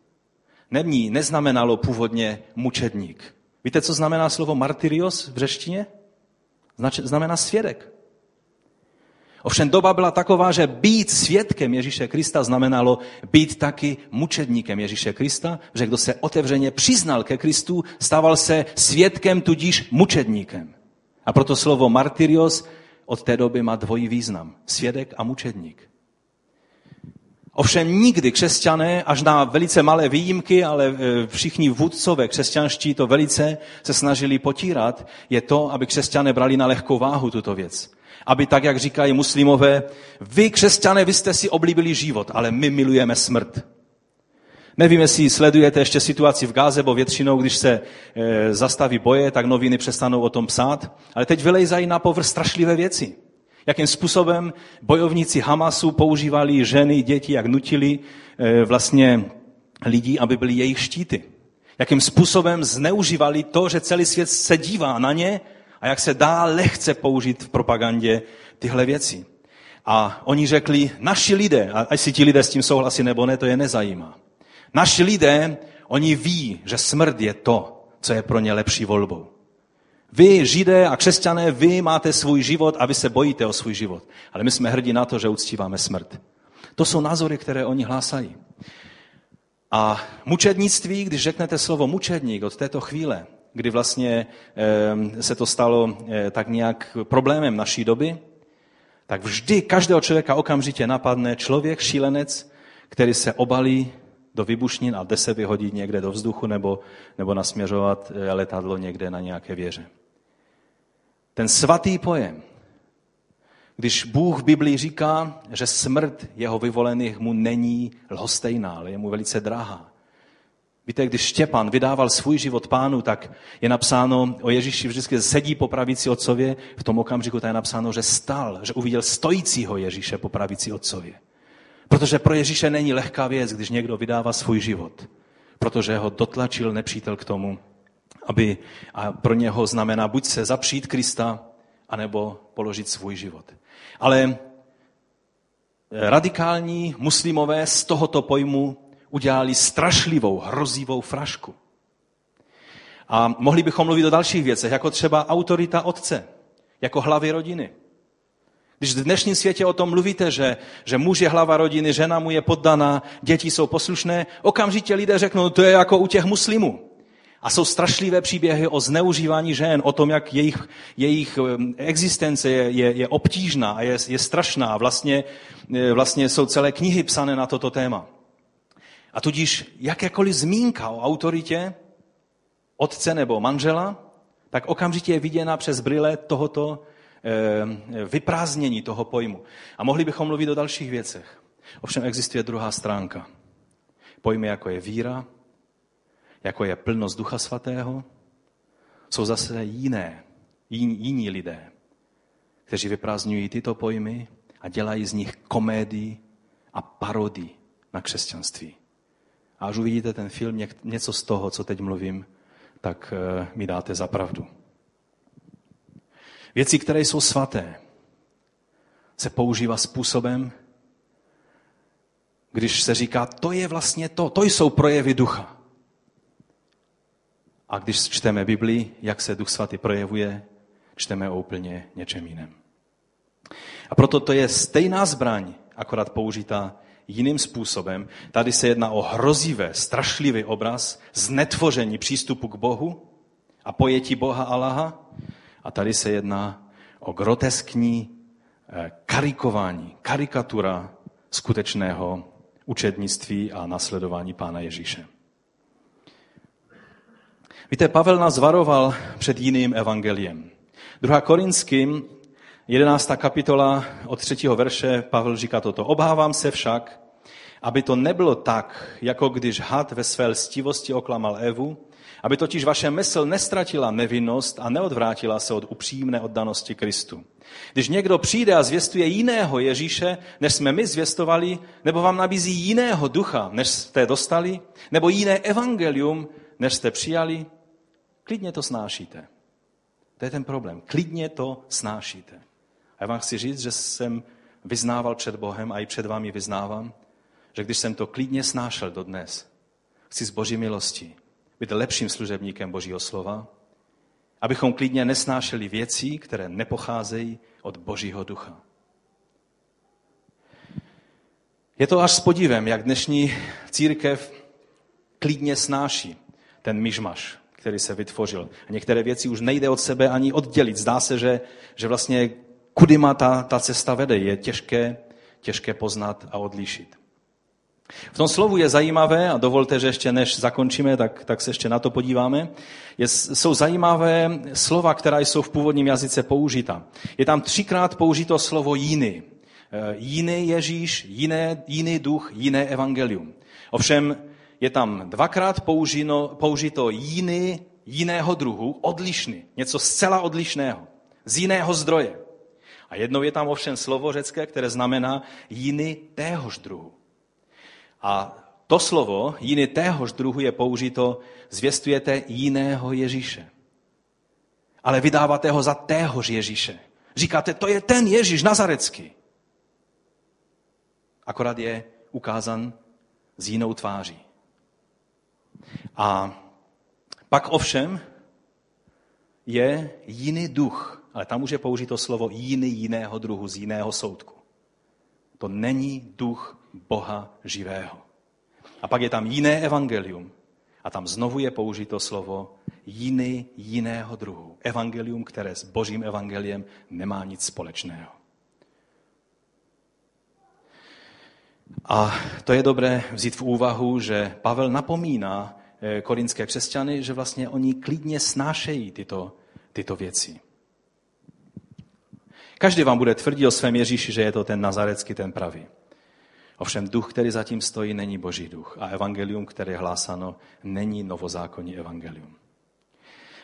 není, neznamenalo původně mučedník. Víte, co znamená slovo martyrios v řeštině? Znamená svědek. Ovšem doba byla taková, že být svědkem Ježíše Krista znamenalo být taky mučedníkem Ježíše Krista, že kdo se otevřeně přiznal ke Kristu, stával se svědkem, tudíž mučedníkem. A proto slovo martyrios od té doby má dvojí význam. Svědek a mučedník. Ovšem nikdy křesťané, až na velice malé výjimky, ale e, všichni vůdcové křesťanští to velice se snažili potírat, je to, aby křesťané brali na lehkou váhu tuto věc. Aby tak, jak říkají muslimové, vy křesťané, vy jste si oblíbili život, ale my milujeme smrt. Nevím, jestli sledujete ještě situaci v Gáze, bo většinou, když se e, zastaví boje, tak noviny přestanou o tom psát. Ale teď vylejzají na povrch strašlivé věci. Jakým způsobem bojovníci Hamasu používali ženy, děti, jak nutili e, vlastně lidi, aby byli jejich štíty. Jakým způsobem zneužívali to, že celý svět se dívá na ně a jak se dá lehce použít v propagandě tyhle věci. A oni řekli, naši lidé, a jestli ti lidé s tím souhlasí nebo ne, to je nezajímá. Naši lidé, oni ví, že smrt je to, co je pro ně lepší volbou. Vy, židé a křesťané, vy máte svůj život a vy se bojíte o svůj život. Ale my jsme hrdí na to, že uctíváme smrt. To jsou názory, které oni hlásají. A mučednictví, když řeknete slovo mučedník od této chvíle, kdy vlastně e, se to stalo e, tak nějak problémem naší doby, tak vždy každého člověka okamžitě napadne člověk, šílenec, který se obalí do vybušnin a jde se vyhodit někde do vzduchu nebo, nebo nasměřovat eh, letadlo někde na nějaké věže. Ten svatý pojem, když Bůh v Biblii říká, že smrt jeho vyvolených mu není lhostejná, ale je mu velice drahá. Víte, když Štěpan vydával svůj život pánu, tak je napsáno o Ježíši vždycky sedí po pravici otcově, v tom okamžiku je napsáno, že stal, že uviděl stojícího Ježíše po pravici otcově. Protože pro Ježíše není lehká věc, když někdo vydává svůj život. Protože ho dotlačil nepřítel k tomu, aby a pro něho znamená buď se zapřít Krista, anebo položit svůj život. Ale radikální muslimové z tohoto pojmu udělali strašlivou, hrozivou frašku. A mohli bychom mluvit o dalších věcech, jako třeba autorita otce, jako hlavy rodiny. Když v dnešním světě o tom mluvíte, že, že muž je hlava rodiny, žena mu je poddaná, děti jsou poslušné, okamžitě lidé řeknou, to je jako u těch muslimů. A jsou strašlivé příběhy o zneužívání žen, o tom, jak jejich, jejich existence je, je, je obtížná a je, je strašná. Vlastně, e, vlastně jsou celé knihy psané na toto téma. A tudíž jakékoliv zmínka o autoritě otce nebo manžela, tak okamžitě je viděna přes brýle tohoto Eh, vyprázdnění toho pojmu. A mohli bychom mluvit o dalších věcech. Ovšem existuje druhá stránka. Pojmy, jako je víra, jako je plnost Ducha Svatého, jsou zase jiné, jiní lidé, kteří vyprázdňují tyto pojmy a dělají z nich komédii a parodii na křesťanství. A až uvidíte ten film, něco z toho, co teď mluvím, tak eh, mi dáte za pravdu. Věci, které jsou svaté, se používá způsobem, když se říká, to je vlastně to, to jsou projevy ducha. A když čteme Biblii, jak se duch svatý projevuje, čteme o úplně něčem jiném. A proto to je stejná zbraň, akorát použitá jiným způsobem. Tady se jedná o hrozivé, strašlivý obraz znetvoření přístupu k Bohu a pojetí Boha Allaha. A tady se jedná o groteskní eh, karikování, karikatura skutečného učednictví a nasledování Pána Ježíše. Víte, Pavel nás varoval před jiným evangeliem. 2. Korinským, 11. kapitola od 3. verše, Pavel říká toto. Obávám se však, aby to nebylo tak, jako když had ve své lstivosti oklamal Evu, aby totiž vaše mysl nestratila nevinnost a neodvrátila se od upřímné oddanosti Kristu. Když někdo přijde a zvěstuje jiného Ježíše, než jsme my zvěstovali, nebo vám nabízí jiného ducha, než jste dostali, nebo jiné evangelium, než jste přijali, klidně to snášíte. To je ten problém. Klidně to snášíte. A já vám chci říct, že jsem vyznával před Bohem a i před vámi vyznávám, že když jsem to klidně snášel do dnes, chci z Boží milosti být lepším služebníkem Božího slova, abychom klidně nesnášeli věci, které nepocházejí od Božího ducha. Je to až s podívem, jak dnešní církev klidně snáší ten myšmaš, který se vytvořil. A některé věci už nejde od sebe ani oddělit. Zdá se, že, že vlastně kudy má ta, ta cesta vede, je těžké, těžké poznat a odlišit. V tom slovu je zajímavé, a dovolte, že ještě než zakončíme, tak, tak se ještě na to podíváme, je, jsou zajímavé slova, která jsou v původním jazyce použita. Je tam třikrát použito slovo jiný. E, jiný Ježíš, jiné, jiný duch, jiné evangelium. Ovšem je tam dvakrát použino, použito jiný, jiného druhu, odlišný, něco zcela odlišného, z jiného zdroje. A jednou je tam ovšem slovo řecké, které znamená jiný téhož druhu. A to slovo, jiný téhož druhu, je použito, zvěstujete jiného Ježíše. Ale vydáváte ho za téhož Ježíše. Říkáte, to je ten Ježíš Nazarecký. Akorát je ukázan s jinou tváří. A pak ovšem je jiný duch, ale tam už je použito slovo jiný jiného druhu, z jiného soudku. To není duch Boha živého. A pak je tam jiné evangelium. A tam znovu je použito slovo jiný jiného druhu. Evangelium, které s božím evangeliem nemá nic společného. A to je dobré vzít v úvahu, že Pavel napomíná korinské křesťany, že vlastně oni klidně snášejí tyto, tyto věci. Každý vám bude tvrdit o svém Ježíši, že je to ten nazarecký, ten pravý. Ovšem duch, který zatím stojí, není boží duch. A evangelium, které je hlásano, není novozákonní evangelium.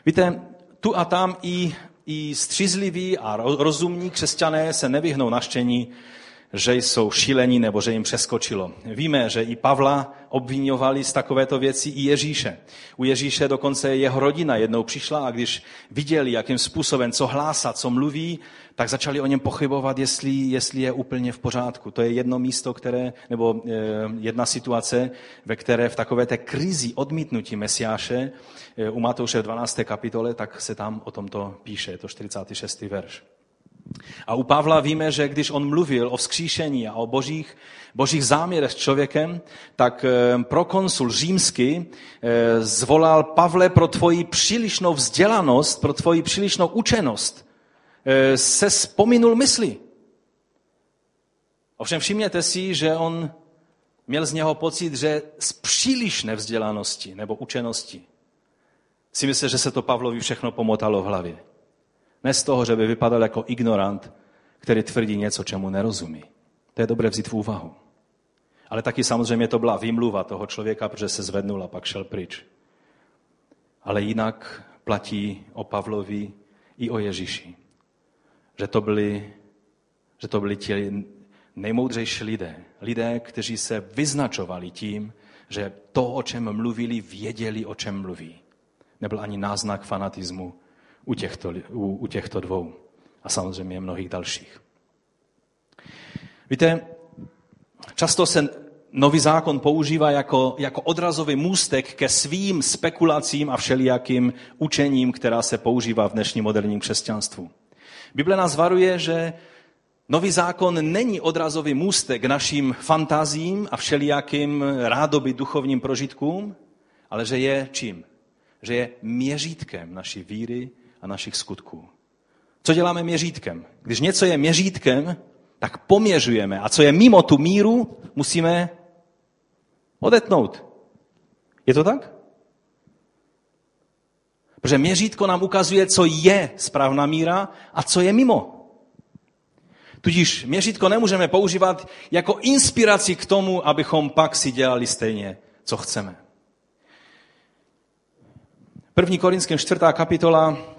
Víte, tu a tam i, i střízliví a rozumní křesťané se nevyhnou naštění že jsou šílení nebo že jim přeskočilo. Víme, že i Pavla obvinovali z takovéto věci i Ježíše. U Ježíše dokonce jeho rodina jednou přišla a když viděli, jakým způsobem, co hlásá, co mluví, tak začali o něm pochybovat, jestli, jestli je úplně v pořádku. To je jedno místo, které, nebo e, jedna situace, ve které v takové té krizi odmítnutí Mesiáše e, u Matouše v 12. kapitole, tak se tam o tomto píše, je to 46. verš. A u Pavla víme, že když on mluvil o vzkříšení a o božích, božích záměrech s člověkem, tak eh, prokonsul římský eh, zvolal Pavle pro tvoji přílišnou vzdělanost, pro tvoji přílišnou učenost. Eh, se vzpominul mysli. Ovšem všimněte si, že on měl z něho pocit, že z přílišné vzdělanosti nebo učenosti si myslel, že se to Pavlovi všechno pomotalo v hlavě. Ne z toho, že by vypadal jako ignorant, který tvrdí něco, čemu nerozumí. To je dobré vzít v úvahu. Ale taky samozřejmě to byla výmluva toho člověka, protože se zvednul a pak šel pryč. Ale jinak platí o Pavlovi i o Ježíši. Že to byli, že to byli ti nejmoudřejší lidé. Lidé, kteří se vyznačovali tím, že to, o čem mluvili, věděli, o čem mluví. Nebyl ani náznak fanatismu, u těchto, u, u těchto dvou a samozřejmě mnohých dalších. Víte, často se nový zákon používá jako, jako odrazový můstek ke svým spekulacím a všelijakým učením, která se používá v dnešním moderním křesťanstvu. Bible nás varuje, že nový zákon není odrazový můstek k našim fantazím a všelijakým rádoby duchovním prožitkům, ale že je čím? Že je měřítkem naší víry a našich skutků. Co děláme měřítkem? Když něco je měřítkem, tak poměřujeme. A co je mimo tu míru, musíme odetnout. Je to tak? Protože měřítko nám ukazuje, co je správná míra a co je mimo. Tudíž měřítko nemůžeme používat jako inspiraci k tomu, abychom pak si dělali stejně, co chceme. První Korinském čtvrtá kapitola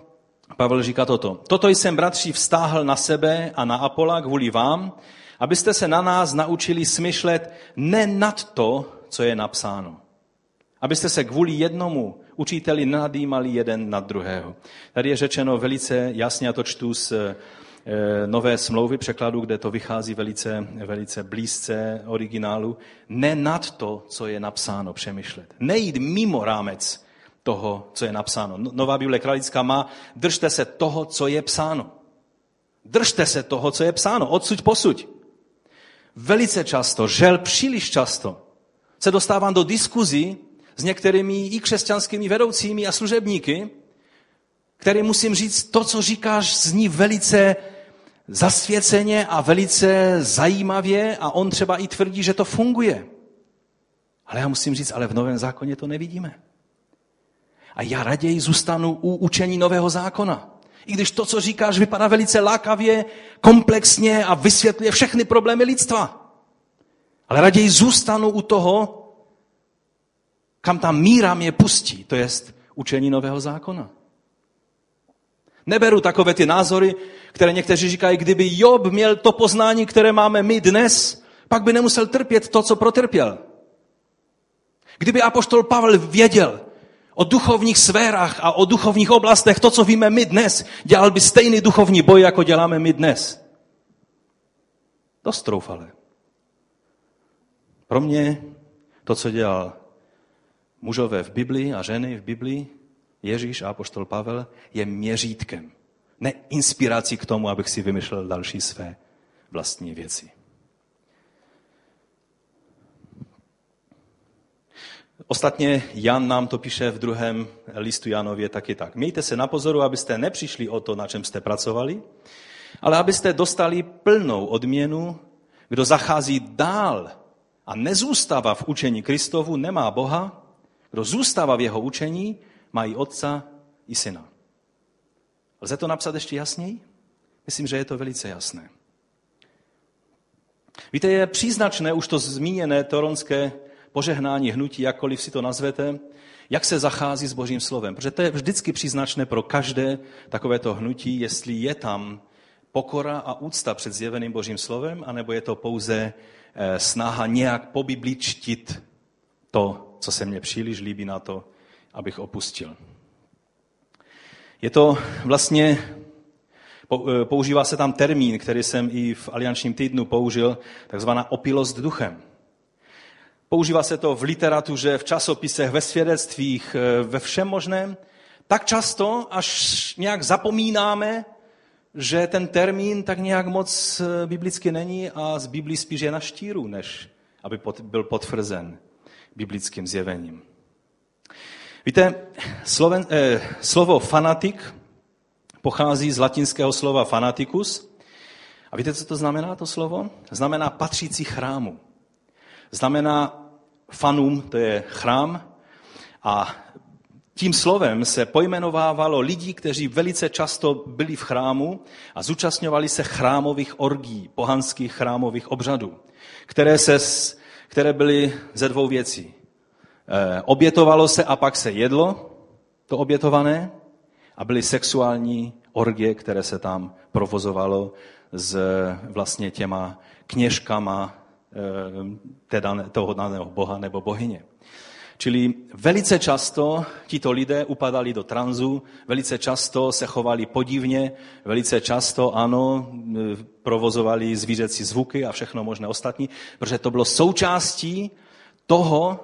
Pavel říká toto. Toto jsem, bratři, vztáhl na sebe a na Apola kvůli vám, abyste se na nás naučili smyšlet ne nad to, co je napsáno. Abyste se kvůli jednomu učiteli nadýmali jeden nad druhého. Tady je řečeno velice jasně, a to čtu z eh, nové smlouvy překladu, kde to vychází velice, velice blízce originálu, ne nad to, co je napsáno, přemýšlet. Nejít mimo rámec toho, co je napsáno. No, Nová Bible kralická má, držte se toho, co je psáno. Držte se toho, co je psáno, odsuď posuď. Velice často, žel příliš často, se dostávám do diskuzí s některými i křesťanskými vedoucími a služebníky, který musím říct, to, co říkáš, zní velice zasvěceně a velice zajímavě a on třeba i tvrdí, že to funguje. Ale já musím říct, ale v Novém zákoně to nevidíme. A já raději zůstanu u učení Nového zákona. I když to, co říkáš, vypadá velice lákavě, komplexně a vysvětluje všechny problémy lidstva. Ale raději zůstanu u toho, kam ta míra mě pustí, to jest učení Nového zákona. Neberu takové ty názory, které někteří říkají, kdyby Job měl to poznání, které máme my dnes, pak by nemusel trpět to, co protrpěl. Kdyby apoštol Pavel věděl o duchovních sférách a o duchovních oblastech to, co víme my dnes, dělal by stejný duchovní boj, jako děláme my dnes. Dost troufale. Pro mě to, co dělal mužové v Biblii a ženy v Biblii, Ježíš a apoštol Pavel, je měřítkem. Ne inspirací k tomu, abych si vymyslel další své vlastní věci. Ostatně Jan nám to píše v druhém listu Janově taky tak. Mějte se na pozoru, abyste nepřišli o to, na čem jste pracovali, ale abyste dostali plnou odměnu, kdo zachází dál a nezůstává v učení Kristovu, nemá Boha, kdo zůstává v jeho učení, má i otca, i syna. Lze to napsat ještě jasněji? Myslím, že je to velice jasné. Víte, je příznačné už to zmíněné toronské požehnání hnutí, jakkoliv si to nazvete, jak se zachází s Božím slovem. Protože to je vždycky příznačné pro každé takovéto hnutí, jestli je tam pokora a úcta před zjeveným Božím slovem, anebo je to pouze eh, snaha nějak pobibličtit to, co se mně příliš líbí na to, abych opustil. Je to vlastně, eh, používá se tam termín, který jsem i v aliančním týdnu použil, takzvaná opilost duchem. Používá se to v literatuře, v časopisech, ve svědectvích, eh, ve všem možném. Tak často, až nějak zapomínáme, že ten termín tak nějak moc eh, biblicky není a z Biblii spíš je na štíru, než aby byl potvrzen biblickým zjevením. Víte, sloven, eh, slovo fanatik pochází z latinského slova fanaticus. A víte, co to znamená, to slovo? Znamená patřící chrámu. Znamená fanum, to je chrám. A tím slovem se pojmenovávalo lidi, kteří velice často byli v chrámu a zúčastňovali se chrámových orgí, pohanských chrámových obřadů, které, se, které byly ze dvou věcí. E, obětovalo se a pak se jedlo to obětované a byly sexuální orgie, které se tam provozovalo s vlastně těma kněžkama e, toho daného boha nebo bohyně. Čili velice často tito lidé upadali do tranzu, velice často se chovali podivně, velice často, ano, provozovali zvířecí zvuky a všechno možné ostatní, protože to bylo součástí toho,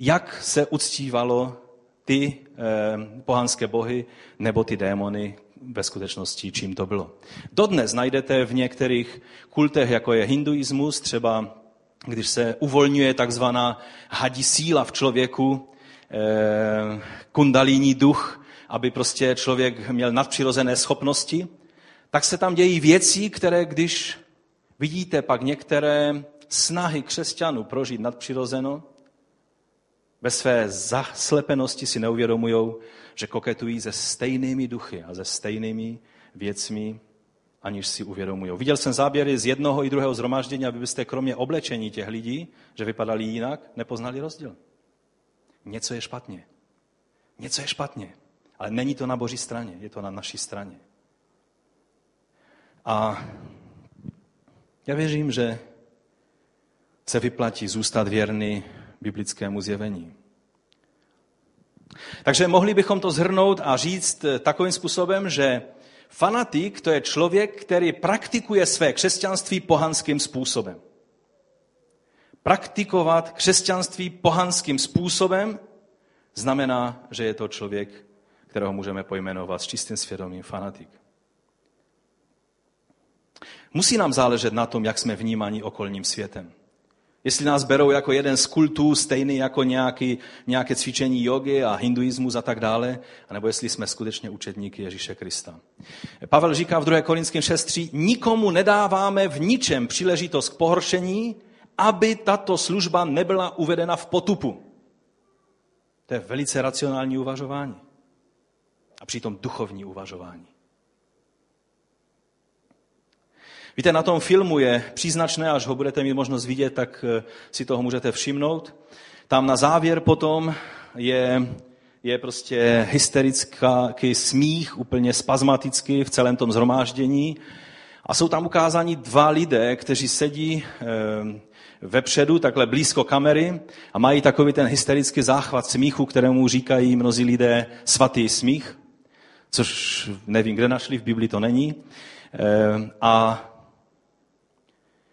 jak se uctívalo ty eh, pohanské bohy nebo ty démony ve skutečnosti, čím to bylo. Dodnes najdete v některých kultech, jako je hinduismus, třeba když se uvolňuje takzvaná hadí síla v člověku, eh, kundalíní duch, aby prostě člověk měl nadpřirozené schopnosti, tak se tam dějí věci, které když vidíte pak některé snahy křesťanů prožít nadpřirozeno, ve své zaslepenosti si neuvědomují, že koketují se stejnými duchy a se stejnými věcmi, aniž si uvědomují. Viděl jsem záběry z jednoho i druhého zhromáždění, aby byste kromě oblečení těch lidí, že vypadali jinak, nepoznali rozdíl. Něco je špatně. Něco je špatně. Ale není to na boží straně, je to na naší straně. A já věřím, že se vyplatí zůstat věrný biblickému zjevení. Takže mohli bychom to zhrnout a říct takovým způsobem, že fanatik to je člověk, který praktikuje své křesťanství pohanským způsobem. Praktikovat křesťanství pohanským způsobem znamená, že je to člověk, kterého můžeme pojmenovat s čistým svědomím fanatik. Musí nám záležet na tom, jak jsme vnímáni okolním světem. Jestli nás berou jako jeden z kultů, stejný jako nějaký, nějaké cvičení jogy a hinduismus a tak dále, anebo jestli jsme skutečně učedníky Ježíše Krista. Pavel říká v 2. Korinském 6.3, nikomu nedáváme v ničem příležitost k pohoršení, aby tato služba nebyla uvedena v potupu. To je velice racionální uvažování. A přitom duchovní uvažování. Víte, na tom filmu je příznačné, až ho budete mít možnost vidět, tak eh, si toho můžete všimnout. Tam na závěr potom je, je prostě hysterický smích, úplně spazmatický v celém tom zhromáždění. A jsou tam ukázáni dva lidé, kteří sedí eh, vepředu, takhle blízko kamery a mají takový ten hysterický záchvat smíchu, kterému říkají mnozí lidé svatý smích, což nevím, kde našli, v Biblii to není. Eh, a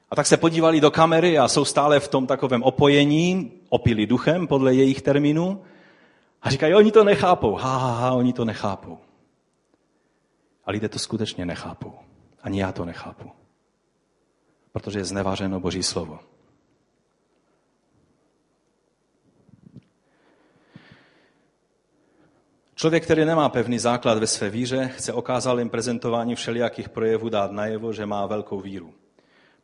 a tak se podívali do kamery a jsou stále v tom takovém opojení, opili duchem podle jejich termínu. A říkají, oni to nechápou. Ha, ha, ha, oni to nechápou. A lidé to skutečně nechápou. Ani já to nechápu. Protože je zneváženo Boží slovo. Člověk, který nemá pevný základ ve své víře, chce okázalým prezentováním všelijakých projevů dát najevo, že má velkou víru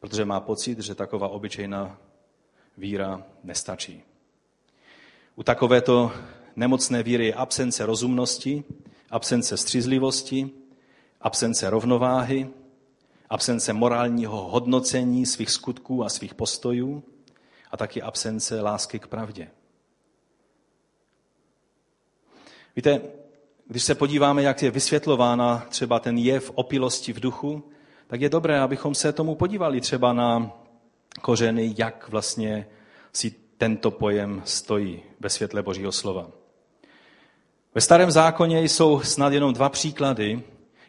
protože má pocit, že taková obyčejná víra nestačí. U takovéto nemocné víry je absence rozumnosti, absence střízlivosti, absence rovnováhy, absence morálního hodnocení svých skutků a svých postojů a taky absence lásky k pravdě. Víte, když se podíváme, jak je vysvětlována třeba ten jev opilosti v duchu, tak je dobré, abychom se tomu podívali třeba na kořeny, jak vlastně si tento pojem stojí ve světle Božího slova. Ve starém zákoně jsou snad jenom dva příklady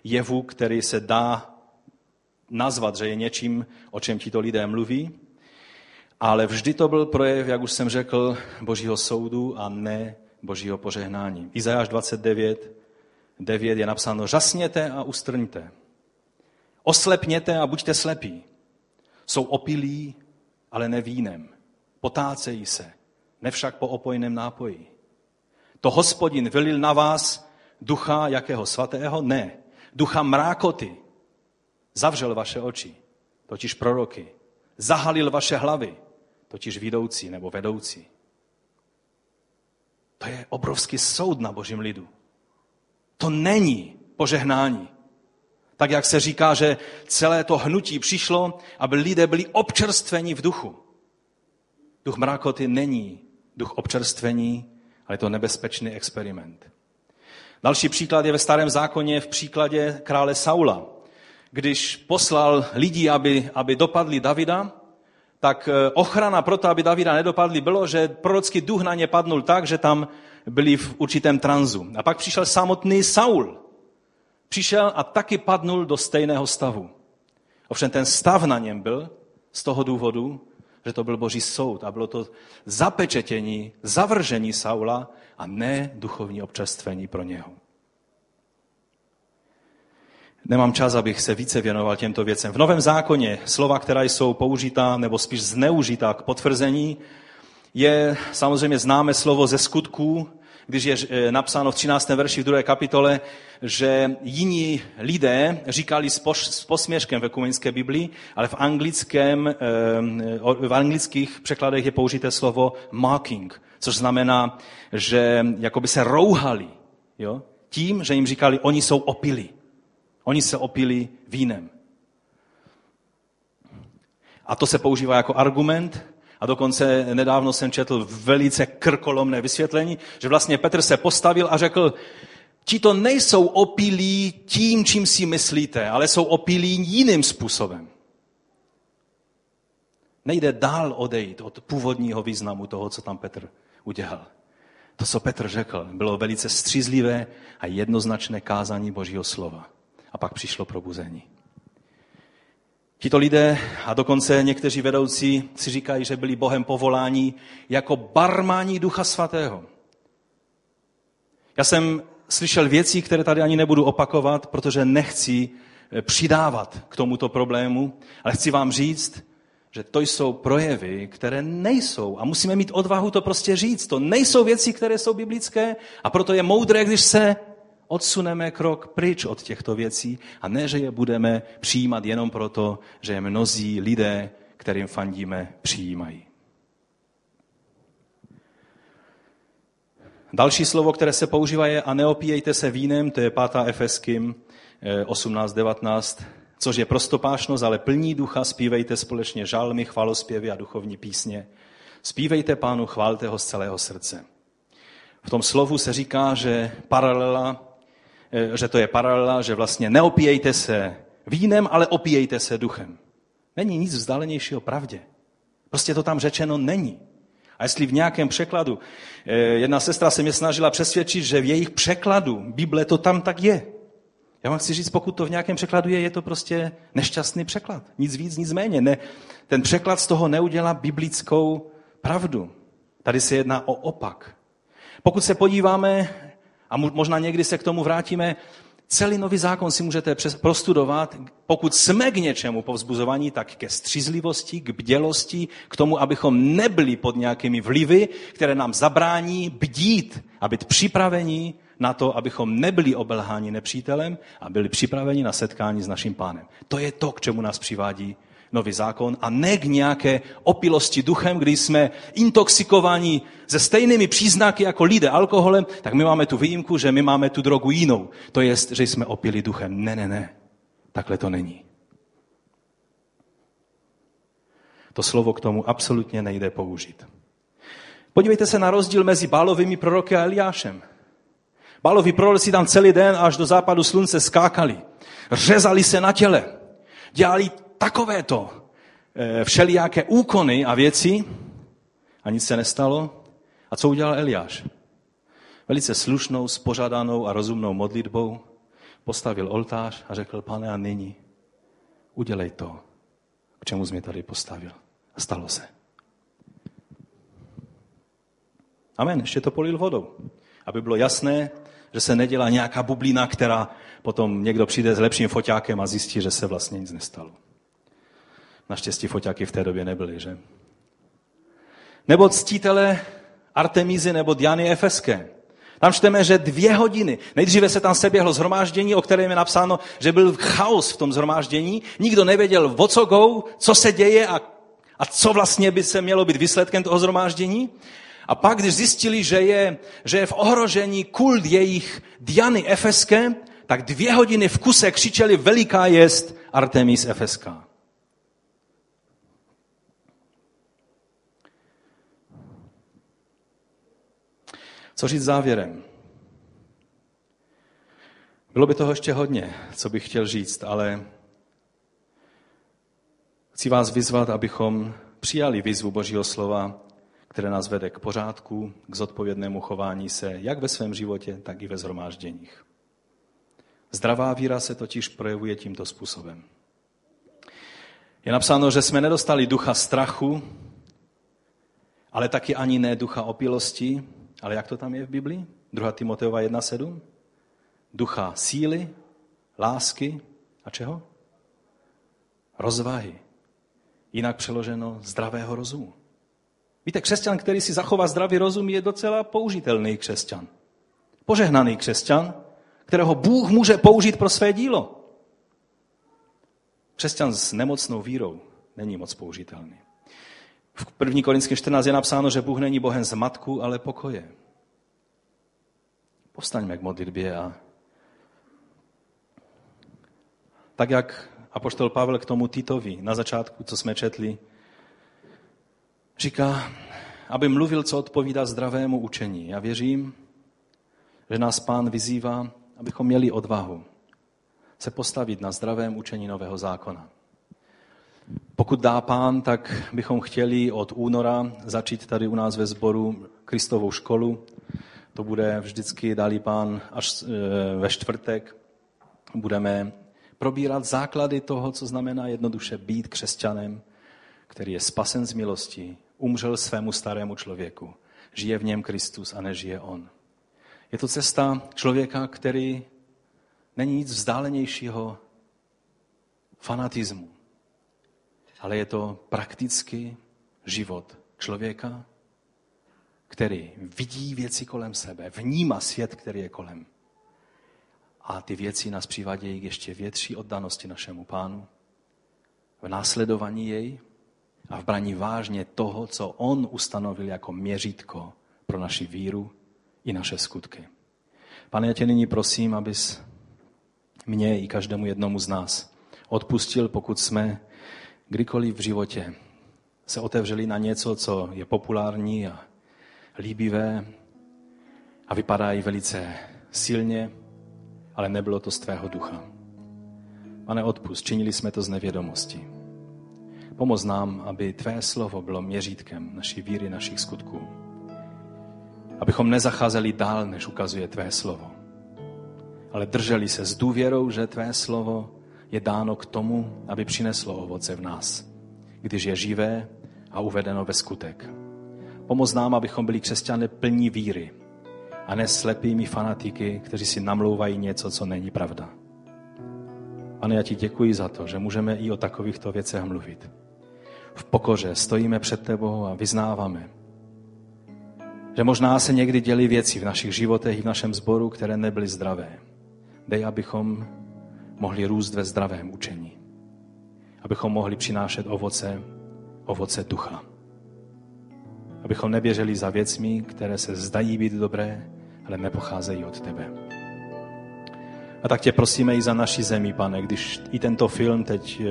jevu, který se dá nazvat, že je něčím, o čem tito lidé mluví, ale vždy to byl projev, jak už jsem řekl, Božího soudu a ne Božího požehnání. Izajáš 29, 9 je napsáno, žasněte a ustrňte. Oslepněte a buďte slepí. Jsou opilí, ale ne vínem. Potácejí se, nevšak po opojném nápoji. To hospodin vylil na vás ducha jakého svatého? Ne. Ducha mrákoty. Zavřel vaše oči, totiž proroky. Zahalil vaše hlavy, totiž vidoucí nebo vedoucí. To je obrovský soud na božím lidu. To není požehnání. Tak jak se říká, že celé to hnutí přišlo, aby lidé byli občerstveni v duchu. Duch mrakoty není duch občerstvení, ale je to nebezpečný experiment. Další příklad je ve starém zákoně v příkladě krále Saula. Když poslal lidi, aby, aby dopadli Davida, tak eh, ochrana pro to, aby Davida nedopadli, bylo, že prorocký duch na ně padnul tak, že tam byli v určitém tranzu. A pak přišel samotný Saul přišel a taky padnul do stejného stavu. Ovšem ten stav na něm byl z toho důvodu, že to byl boží soud a bylo to zapečetění, zavržení Saula a ne duchovní občerstvení pro něho. Nemám čas, abych se více věnoval těmto věcem. V Novém zákoně slova, která jsou použitá nebo spíš zneužitá k potvrzení, je samozřejmě známe slovo ze skutků, když je eh, napsáno v 13. verši v 2. kapitole, že jiní lidé říkali s posměškem v ekumenické Biblii, ale v, anglickém, eh, v anglických překladech je použité slovo mocking, což znamená, že jakoby se rouhali jo? tím, že jim říkali, oni jsou opili. Oni se opili vínem. A to se používá jako argument a dokonce nedávno jsem četl velice krkolomné vysvětlení, že vlastně Petr se postavil a řekl, ti to nejsou opilí tím, čím si myslíte, ale jsou opilí jiným způsobem. Nejde dál odejít od původního významu toho, co tam Petr udělal. To, co Petr řekl, bylo velice střízlivé a jednoznačné kázání Božího slova. A pak přišlo probuzení. Tito lidé a dokonce někteří vedoucí si říkají, že byli Bohem povoláni jako barmání Ducha Svatého. Já jsem slyšel věci, které tady ani nebudu opakovat, protože nechci eh, přidávat k tomuto problému, ale chci vám říct, že to jsou projevy, které nejsou. A musíme mít odvahu to prostě říct. To nejsou věci, které jsou biblické a proto je moudré, když se odsuneme krok pryč od těchto věcí a ne, že je budeme přijímat jenom proto, že je mnozí lidé, kterým fandíme, přijímají. Další slovo, které se používá, je a neopíjejte se vínem, to je 5. Efeským 18.19, eh, což je prostopášnost, ale plní ducha, zpívejte společně žalmy, chvalospěvy a duchovní písně. Zpívejte pánu, chválte ho z celého srdce. V tom slovu se říká, že paralela, že to je paralela, že vlastně neopíjejte se vínem, ale opíjejte se duchem. Není nic vzdálenějšího pravdě. Prostě to tam řečeno není. A jestli v nějakém překladu, eh, jedna sestra se mě snažila přesvědčit, že v jejich překladu Bible to tam tak je. Já vám chci říct, pokud to v nějakém překladu je, je to prostě nešťastný překlad. Nic víc, nic méně. Ne, ten překlad z toho neudělá biblickou pravdu. Tady se jedná o opak. Pokud se podíváme, a možná někdy se k tomu vrátíme, Celý nový zákon si můžete prostudovat, pokud jsme k něčemu povzbuzovaní, tak ke střízlivosti, k bdělosti, k tomu, abychom nebyli pod nějakými vlivy, které nám zabrání bdít a být připraveni na to, abychom nebyli obelháni nepřítelem a byli připraveni na setkání s naším pánem. To je to, k čemu nás přivádí nový zákon a ne k nějaké opilosti duchem, kdy jsme intoxikovaní se stejnými příznaky jako lidé alkoholem, tak my máme tu výjimku, že my máme tu drogu jinou. To je, že jsme opili duchem. Ne, ne, ne. Takhle to není. To slovo k tomu absolutně nejde použít. Podívejte se na rozdíl mezi Bálovými proroky a Eliášem. Bálovi proroci tam celý den až do západu slunce skákali. Řezali se na těle. Dělali takovéto eh, všelijaké úkony a věci a nic se nestalo. A co udělal Eliáš? Velice slušnou, spořádanou a rozumnou modlitbou postavil oltář a řekl, pane, a nyní udělej to, k čemu jsi mě tady postavil. A stalo se. Amen. Ještě to polil vodou. Aby bylo jasné, že se nedělá nějaká bublina, která potom někdo přijde s lepším foťákem a zjistí, že se vlastně nic nestalo. Naštěstí foťáky v té době nebyly, že? Nebo ctítele Artemízy nebo Diany Efeské. Tam čteme, že dvě hodiny. Nejdříve se tam seběhlo zhromáždění, o kterém je napsáno, že byl chaos v tom zhromáždění. Nikdo nevěděl, o co go, co se děje a, a co vlastně by se mělo být výsledkem toho zhromáždění. A pak, když zjistili, že je, že je v ohrožení kult jejich Diany Efeské, tak dvě hodiny v kuse křičeli veliká jest Artemis Efeská. Co říct závěrem? Bylo by toho ještě hodně, co bych chtěl říct, ale chci vás vyzvat, abychom přijali výzvu Božího slova, které nás vede k pořádku, k zodpovědnému chování se, jak ve svém životě, tak i ve zhromážděních. Zdravá víra se totiž projevuje tímto způsobem. Je napsáno, že jsme nedostali ducha strachu, ale taky ani ne ducha opilosti, ale jak to tam je v Biblii? 2. Timoteova 1.7? Ducha síly, lásky a čeho? Rozvahy. Jinak přeloženo zdravého rozumu. Víte, křesťan, který si zachová zdravý rozum, je docela použitelný křesťan. Požehnaný křesťan, kterého Bůh může použít pro své dílo. Křesťan s nemocnou vírou není moc použitelný. V 1. Korinském 14 je napsáno, že Bůh není Bohem zmatku, ale pokoje. Povstaňme k modlitbě a tak jak apoštol Pavel k tomu Titovi na začátku, co jsme četli, říká, aby mluvil, co odpovídá zdravému učení. Já věřím, že nás pán vyzývá, abychom měli odvahu se postavit na zdravém učení nového zákona. Pokud dá pán, tak bychom chtěli od února začít tady u nás ve sboru Kristovou školu. To bude vždycky, dálí pán, až e, ve čtvrtek. Budeme probírat základy toho, co znamená jednoduše být křesťanem, který je spasen z milosti, umřel svému starému člověku, žije v něm Kristus a nežije on. Je to cesta člověka, který není nic vzdálenějšího fanatismu, ale je to praktický život člověka, který vidí věci kolem sebe, vnímá svět, který je kolem. A ty věci nás přivádějí k ještě větší oddanosti našemu pánu, v následování jej a v braní vážně toho, co on ustanovil jako měřítko pro naši víru i naše skutky. Pane, já tě nyní prosím, abys mě i každému jednomu z nás odpustil, pokud jsme kdykoliv v životě se otevřeli na něco, co je populární a líbivé a vypadá i velice silně, ale nebylo to z tvého ducha. Pane, odpust, činili jsme to z nevědomosti. Pomoz nám, aby tvé slovo bylo měřítkem naší víry, našich skutků. Abychom nezacházeli dál, než ukazuje tvé slovo. Ale drželi se s důvěrou, že tvé slovo je dáno k tomu, aby přineslo ovoce v nás, když je živé a uvedeno ve skutek. Pomoz nám, abychom byli křesťané plní víry a ne slepými fanatiky, kteří si namlouvají něco, co není pravda. Pane, já ti děkuji za to, že můžeme i o takovýchto věcech mluvit. V pokoře stojíme před tebou a vyznáváme, že možná se někdy děli věci v našich životech i v našem sboru, které nebyly zdravé. Dej, abychom mohli růst ve zdravém učení. Abychom mohli přinášet ovoce, ovoce ducha. Abychom neběželi za věcmi, které se zdají být dobré, ale nepocházejí od tebe. A tak tě prosíme i za naši zemi, pane, když i tento film teď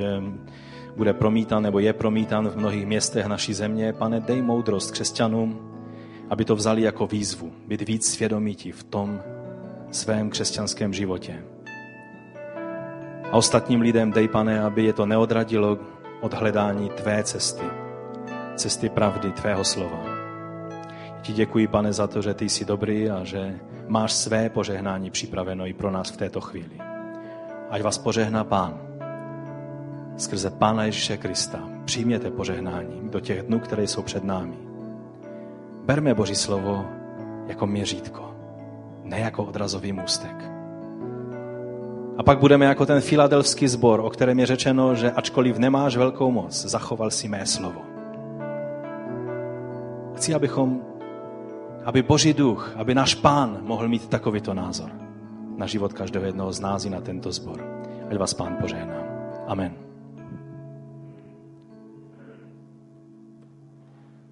bude promítan nebo je promítan v mnohých městech naší země, pane, dej moudrost křesťanům, aby to vzali jako výzvu, být víc svědomítí v tom svém křesťanském životě. A ostatním lidem dej, pane, aby je to neodradilo od hledání tvé cesty, cesty pravdy, tvého slova. Ti děkuji, pane, za to, že ty jsi dobrý a že máš své požehnání připraveno i pro nás v této chvíli. Ať vás požehná Pán. Skrze Pána Ježíše Krista přijměte požehnání do těch dnů, které jsou před námi. Berme Boží slovo jako měřítko, ne jako odrazový můstek. A pak budeme jako ten filadelský zbor, o kterém je řečeno, že ačkoliv nemáš velkou moc, zachoval si mé slovo. Chci, abychom, aby Boží duch, aby náš pán mohl mít takovýto názor na život každého jednoho z nás i na tento zbor. Ať vás pán požehná. Amen.